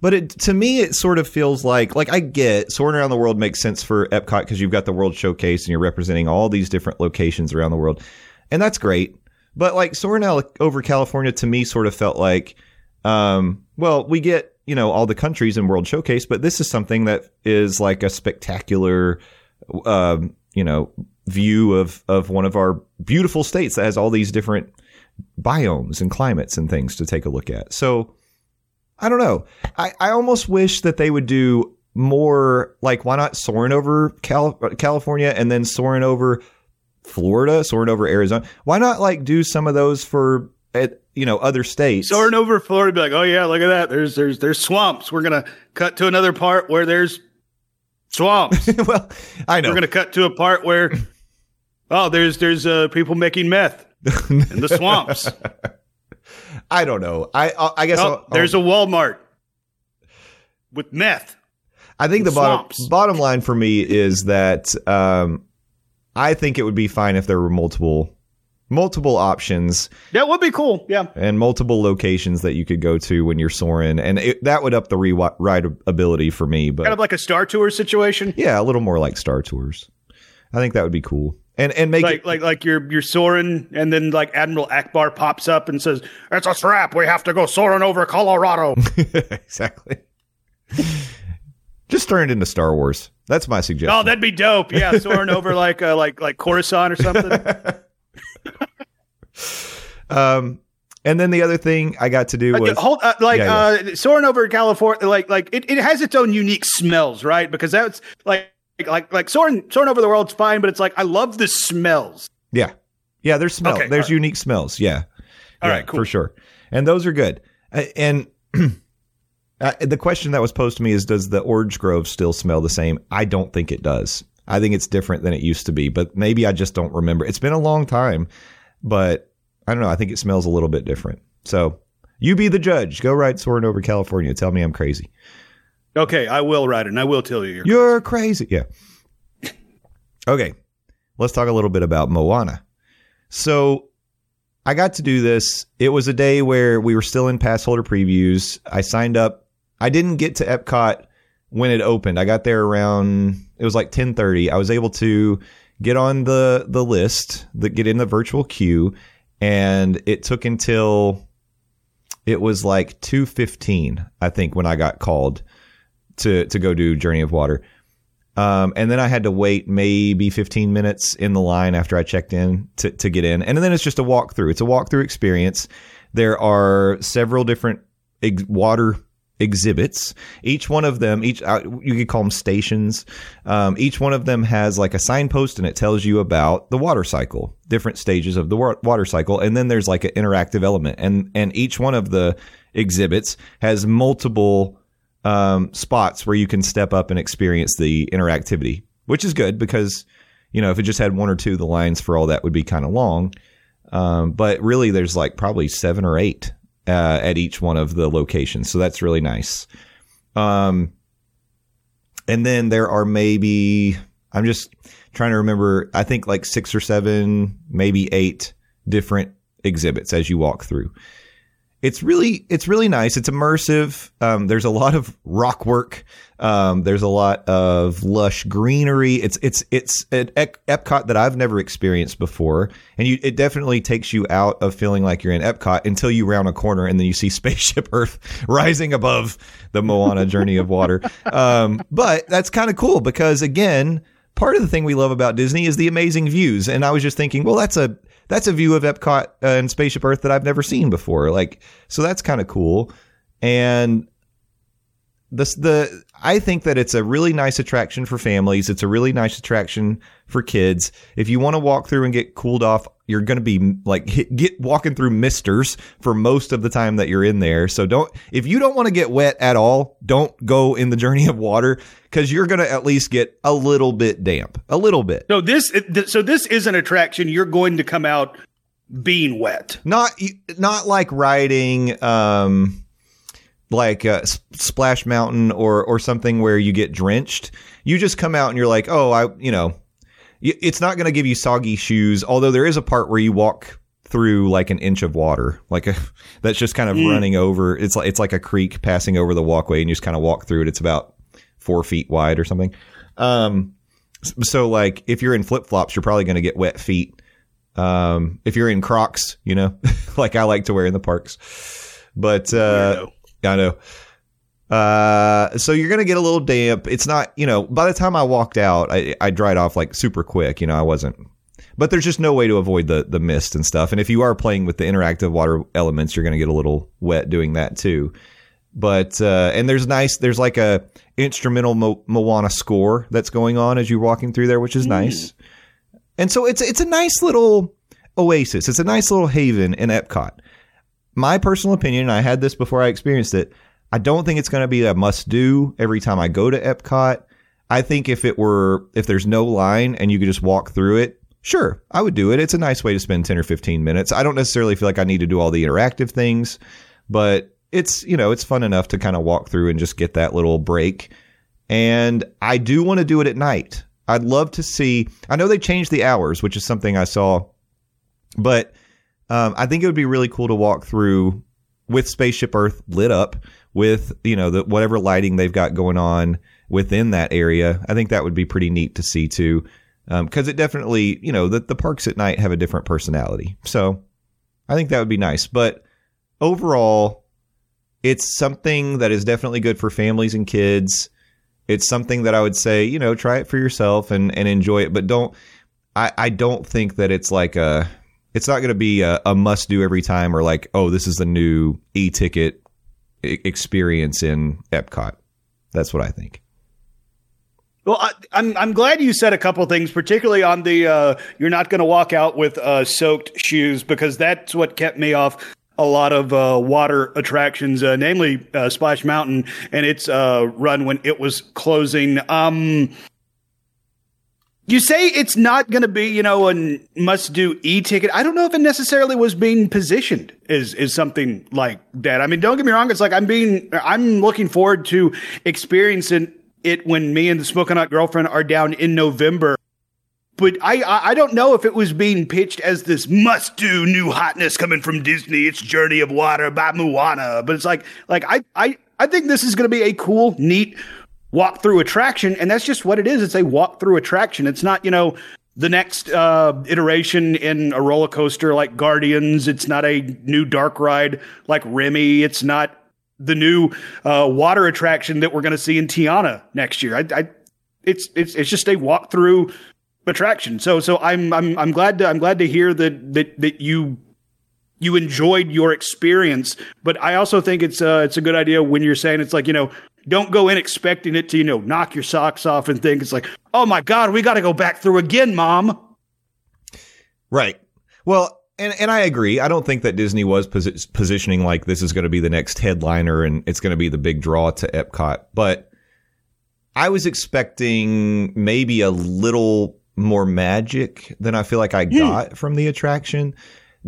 But it, to me, it sort of feels like like I get Soarin' around the world makes sense for Epcot because you've got the World Showcase and you're representing all these different locations around the world, and that's great. But like Soarin' over California to me sort of felt like, um, well, we get you know all the countries in World Showcase, but this is something that is like a spectacular, um, you know, view of of one of our beautiful states that has all these different biomes and climates and things to take a look at. So I don't know. I, I almost wish that they would do more like why not soaring over Cal- California and then soaring over Florida, soaring over Arizona. Why not like do some of those for uh, you know other states? Soaring over Florida, be like, oh yeah, look at that. There's there's there's swamps. We're gonna cut to another part where there's swamps. well, I know. We're gonna cut to a part where oh, there's there's uh, people making meth in the swamps. I don't know. I I, I guess Oh, I'll- there's a Walmart with meth. I think the bottom bottom line for me is that um, I think it would be fine if there were multiple multiple options That would be cool. Yeah. and multiple locations that you could go to when you're soaring, and it, that would up the re- ride ability for me. But Kind of like a Star Tours situation. yeah, a little more like Star Tours. I think that would be cool, and and make Like it like like you're you're soaring and then like Admiral Ackbar pops up and says, It's a trap, we have to go soaring over Colorado. exactly. Just turn it into Star Wars. That's my suggestion. oh, that'd be dope. Yeah, soaring over like uh, like like Coruscant or something. um, and then the other thing I got to do Uh, was hold uh, like Yeah, yeah. uh Soarin' over California like like it, it has its own unique smells, right? Because that's like like like soaring soaring over the world's fine, but it's like I love the smells. Yeah. Yeah, there's smell. Okay, there's right. unique smells. Yeah. All Yeah, right, cool. For sure. And those are good. Uh, And uh, the question that was posed to me is Does the Orange Grove still smell the same? I don't think it does. I think it's different than it used to be, but maybe I just don't remember. It's been a long time, but I don't know. I think it smells a little bit different. So you be the judge. Go ride Soarin' over California. Tell me I'm crazy. Okay, I will write it and I will tell you. You're You're crazy. Yeah. Okay. Let's talk a little bit about Moana. So I got to do this. It was a day where we were still in pass holder previews. I signed up. I didn't get to Epcot when it opened. I got there around it was like 10:30. I was able to get on the the list, that get in the virtual queue, and it took until it was like 2:15, I think, when I got called to to go do Journey of Water. Um, and then I had to wait maybe 15 minutes in the line after I checked in to, to get in. And then it's just a walkthrough. It's a walkthrough experience. There are several different water exhibits. Each one of them, each uh, you could call them stations. Um, each one of them has like a signpost, and it tells you about the water cycle, different stages of the wa- water cycle, and then there's like an interactive element, and and each one of the exhibits has multiple um, spots where you can step up and experience the interactivity, which is good because you know if it just had one or two, the lines for all that would be kind of long. Um, but really, there's like probably seven or eight uh, at each one of the locations, so that's really nice. Um, and then there are maybe I'm just trying to remember. I think like six or seven, maybe eight different exhibits as you walk through it's really it's really nice. It's immersive. Um, there's a lot of rock work. Um, there's a lot of lush greenery. It's it's it's an Epcot that I've never experienced before, and you, it definitely takes you out of feeling like you're in Epcot until you round a corner and then you see Spaceship Earth rising above the Moana Journey of Water. Um, but that's kind of cool because again. Part of the thing we love about Disney is the amazing views, and I was just thinking, well, that's a that's a view of Epcot uh, and Spaceship Earth that I've never seen before. Like, so that's kind of cool. And this the I think that it's a really nice attraction for families. It's a really nice attraction for kids. If you want to walk through and get cooled off, you're going to be like hit, get walking through misters for most of the time that you're in there. So don't if you don't want to get wet at all, don't go in the journey of water cuz you're going to at least get a little bit damp. A little bit. So this so this is an attraction you're going to come out being wet. Not not like riding um like uh, Splash Mountain or or something where you get drenched. You just come out and you're like, "Oh, I, you know, it's not going to give you soggy shoes, although there is a part where you walk through like an inch of water, like a that's just kind of mm. running over. It's like it's like a creek passing over the walkway, and you just kind of walk through it. It's about four feet wide or something. Um, so like if you're in flip flops, you're probably going to get wet feet. Um, if you're in Crocs, you know, like I like to wear in the parks, but uh, I know. Uh, so you're gonna get a little damp. It's not, you know. By the time I walked out, I, I dried off like super quick. You know, I wasn't. But there's just no way to avoid the the mist and stuff. And if you are playing with the interactive water elements, you're gonna get a little wet doing that too. But uh, and there's nice. There's like a instrumental Mo- Moana score that's going on as you're walking through there, which is mm. nice. And so it's it's a nice little oasis. It's a nice little haven in Epcot. My personal opinion, I had this before I experienced it I don't think it's going to be a must do every time I go to Epcot. I think if it were, if there's no line and you could just walk through it, sure, I would do it. It's a nice way to spend 10 or 15 minutes. I don't necessarily feel like I need to do all the interactive things, but it's, you know, it's fun enough to kind of walk through and just get that little break. And I do want to do it at night. I'd love to see, I know they changed the hours, which is something I saw, but um, I think it would be really cool to walk through with Spaceship Earth lit up with you know the whatever lighting they've got going on within that area. I think that would be pretty neat to see too, because um, it definitely you know the the parks at night have a different personality. So I think that would be nice. But overall, it's something that is definitely good for families and kids. It's something that I would say you know try it for yourself and and enjoy it, but don't. I, I don't think that it's like a it's not going to be a, a, must do every time or like oh this is the new e-ticket experience in Epcot. That's what I think. Well, I, am I'm, I'm glad you said a couple things, particularly on the uh, you're not going to walk out with uh, soaked shoes because that's what kept me off a lot of uh, water attractions, uh, namely uh, Splash Mountain and its uh, run when it was closing. Um, you say it's not going to be, you know, a must do e ticket. I don't know if it necessarily was being positioned as, is something like that. I mean, don't get me wrong. It's like I'm being, I'm looking forward to experiencing it when me and the Smoking Hot girlfriend are down in November but I, I I don't know if it was being pitched as this must do new hotness coming from Disney. It's Journey of Water by Moana, but it's like like I I I think this is going to be a cool, neat walk through attraction, and that's just what it is. It's a walk through attraction. It's not you know the next uh, iteration in a roller coaster like Guardians. It's not a new dark ride like Remy. It's not the new uh, water attraction that we're going to see in Tiana next year. I, I it's it's it's just a walk through attraction. So so I'm I'm I'm glad to I'm glad to hear that that that you you enjoyed your experience. But I also think it's uh it's a good idea when you're saying it's like you know don't go in expecting it to you know knock your socks off and think it's like oh my god we got to go back through again, mom. Right. Well, and and I agree. I don't think that Disney was posi- positioning like this is going to be the next headliner and it's going to be the big draw to Epcot, but I was expecting maybe a little more magic than I feel like I got from the attraction.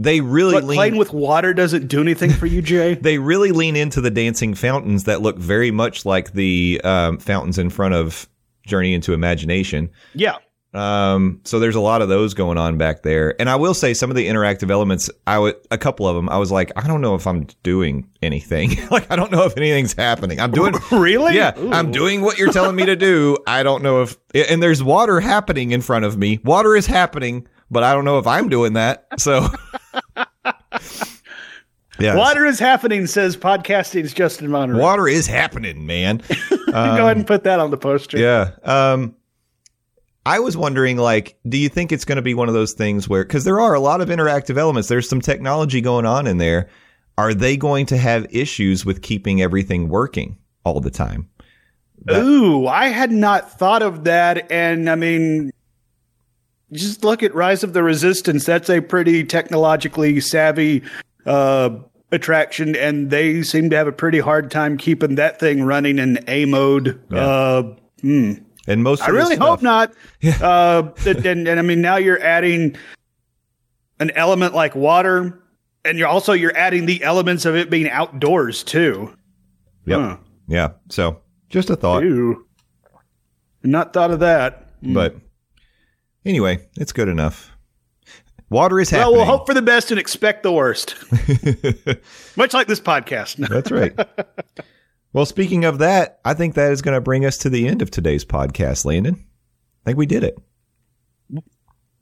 They really But lean playing with water doesn't do anything for you, Jay. they really lean into the dancing fountains that look very much like the um, fountains in front of Journey into Imagination. yeah. Um, so there's a lot of those going on back there. And I will say some of the interactive elements, I would, a couple of them, I was like, I don't know if I'm doing anything. like, I don't know if anything's happening. I'm doing, Really? yeah, I'm doing what you're telling me to do. I don't know if, and there's water happening in front of me. Water is happening, but I don't know if I'm doing that. So, yeah. Water is happening, says podcasting's Justin Monorail. Water is happening, man. Go ahead and put that on the poster. Yeah. Um, I was wondering, like, do you think it's going to be one of those things where, because there are a lot of interactive elements, there's some technology going on in there. Are they going to have issues with keeping everything working all the time? Ooh, I had not thought of that. And I mean, just look at Rise of the Resistance. That's a pretty technologically savvy uh, attraction, and they seem to have a pretty hard time keeping that thing running in A mode. Uh, And most, I really hope not. Uh, and, and, and I mean, now you're adding an element like water, and you're also you're adding the elements of it being outdoors too. Yep. Huh. Yeah. So just a thought, Ew. Not thought of that. but anyway, it's good enough. Water is heavy. Well, we'll hope for the best and expect the worst. Much like this podcast. That's right. well, speaking of that, I think that is going to bring us to the end of today's podcast, Landon. I think we did it.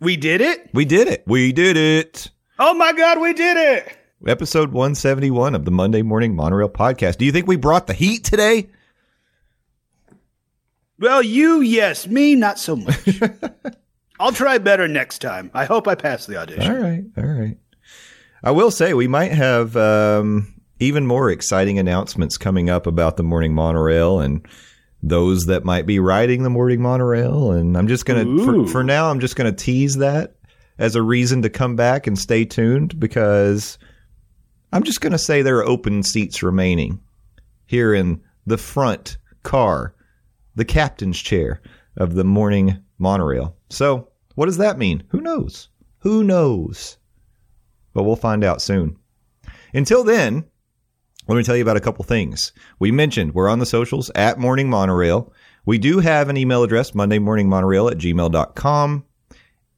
we did it. We did it. We did it. Oh my God, we did it. Episode 171 of the Monday Morning Monorail podcast. Do you think we brought the heat today? Well, you, yes. Me, not so much. I'll try better next time. I hope I pass the audition. All right. All right. I will say we might have um, even more exciting announcements coming up about the morning monorail and those that might be riding the morning monorail. And I'm just going to, for, for now, I'm just going to tease that as a reason to come back and stay tuned because I'm just going to say there are open seats remaining here in the front car, the captain's chair of the morning monorail. So, what does that mean? Who knows? Who knows? But we'll find out soon. Until then, let me tell you about a couple things. We mentioned we're on the socials at Morning Monorail. We do have an email address, mondaymorningmonorail at gmail.com.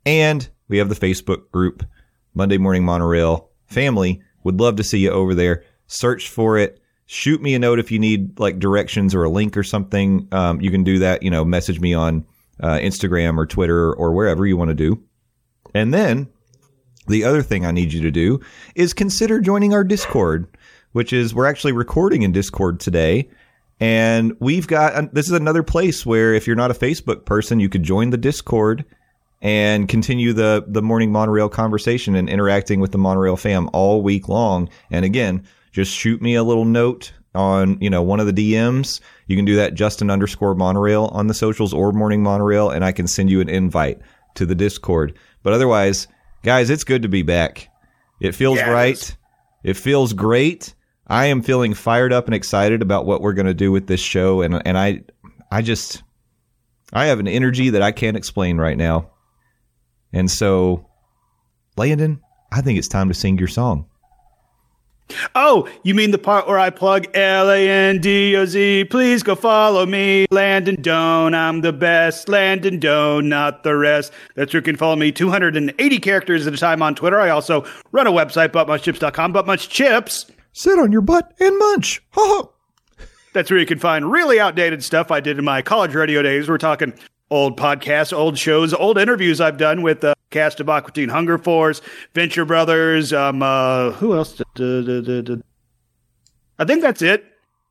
And we have the Facebook group, Monday Morning Monorail Family. Would love to see you over there. Search for it. Shoot me a note if you need like directions or a link or something. Um, you can do that. You know, message me on uh, Instagram or Twitter or wherever you want to do. And then the other thing I need you to do is consider joining our Discord, which is we're actually recording in Discord today. And we've got this is another place where if you're not a Facebook person, you could join the Discord and continue the the morning monorail conversation and interacting with the monorail fam all week long. And again, just shoot me a little note on you know one of the DMs. You can do that Justin underscore monorail on the socials or morning monorail, and I can send you an invite to the Discord. But otherwise, guys, it's good to be back. It feels it right. It feels great. I am feeling fired up and excited about what we're going to do with this show, and and I I just I have an energy that I can't explain right now. And so, Landon, I think it's time to sing your song. Oh, you mean the part where I plug L A N D O Z? Please go follow me, Landon Doane. I'm the best, Landon Doane, not the rest. That's where you can follow me 280 characters at a time on Twitter. I also run a website, buttmunchchips.com, buttmunchchips. Sit on your butt and munch. Ha ha. That's where you can find really outdated stuff I did in my college radio days. We're talking old podcasts, old shows, old interviews I've done with uh, cast of Aqua Teen Hunger Force, Venture Brothers. Um, uh, who else? Duh, duh, duh. I think that's it.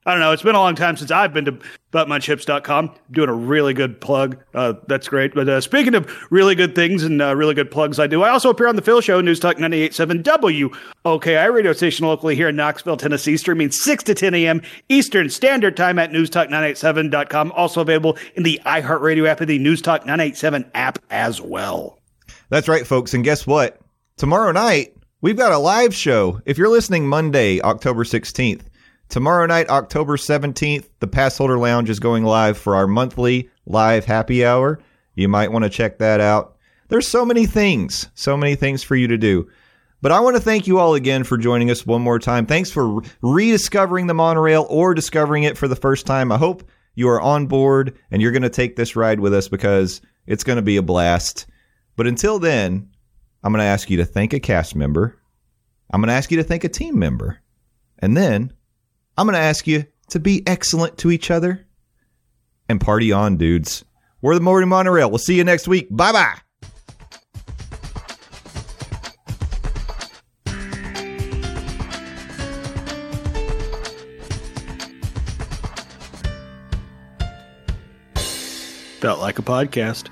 I don't know. It's been a long time since I've been to buttmunchips.com. Doing a really good plug. Uh, that's great. But uh, speaking of really good things and uh, really good plugs I do, I also appear on the Phil Show, News Talk 98.7 WOKI radio station locally here in Knoxville, Tennessee, streaming 6 to 10 a.m. Eastern Standard Time at newstalk987.com. Also available in the iHeartRadio app and the News Talk 987 app as well. That's right, folks. And guess what? Tomorrow night, we've got a live show. If you're listening Monday, October 16th, tomorrow night, October 17th, the Passholder Lounge is going live for our monthly live happy hour. You might want to check that out. There's so many things, so many things for you to do. But I want to thank you all again for joining us one more time. Thanks for rediscovering the monorail or discovering it for the first time. I hope you are on board and you're going to take this ride with us because it's going to be a blast. But until then, I'm going to ask you to thank a cast member. I'm going to ask you to thank a team member. And then I'm going to ask you to be excellent to each other and party on, dudes. We're the Morning Monorail. We'll see you next week. Bye bye. Felt like a podcast.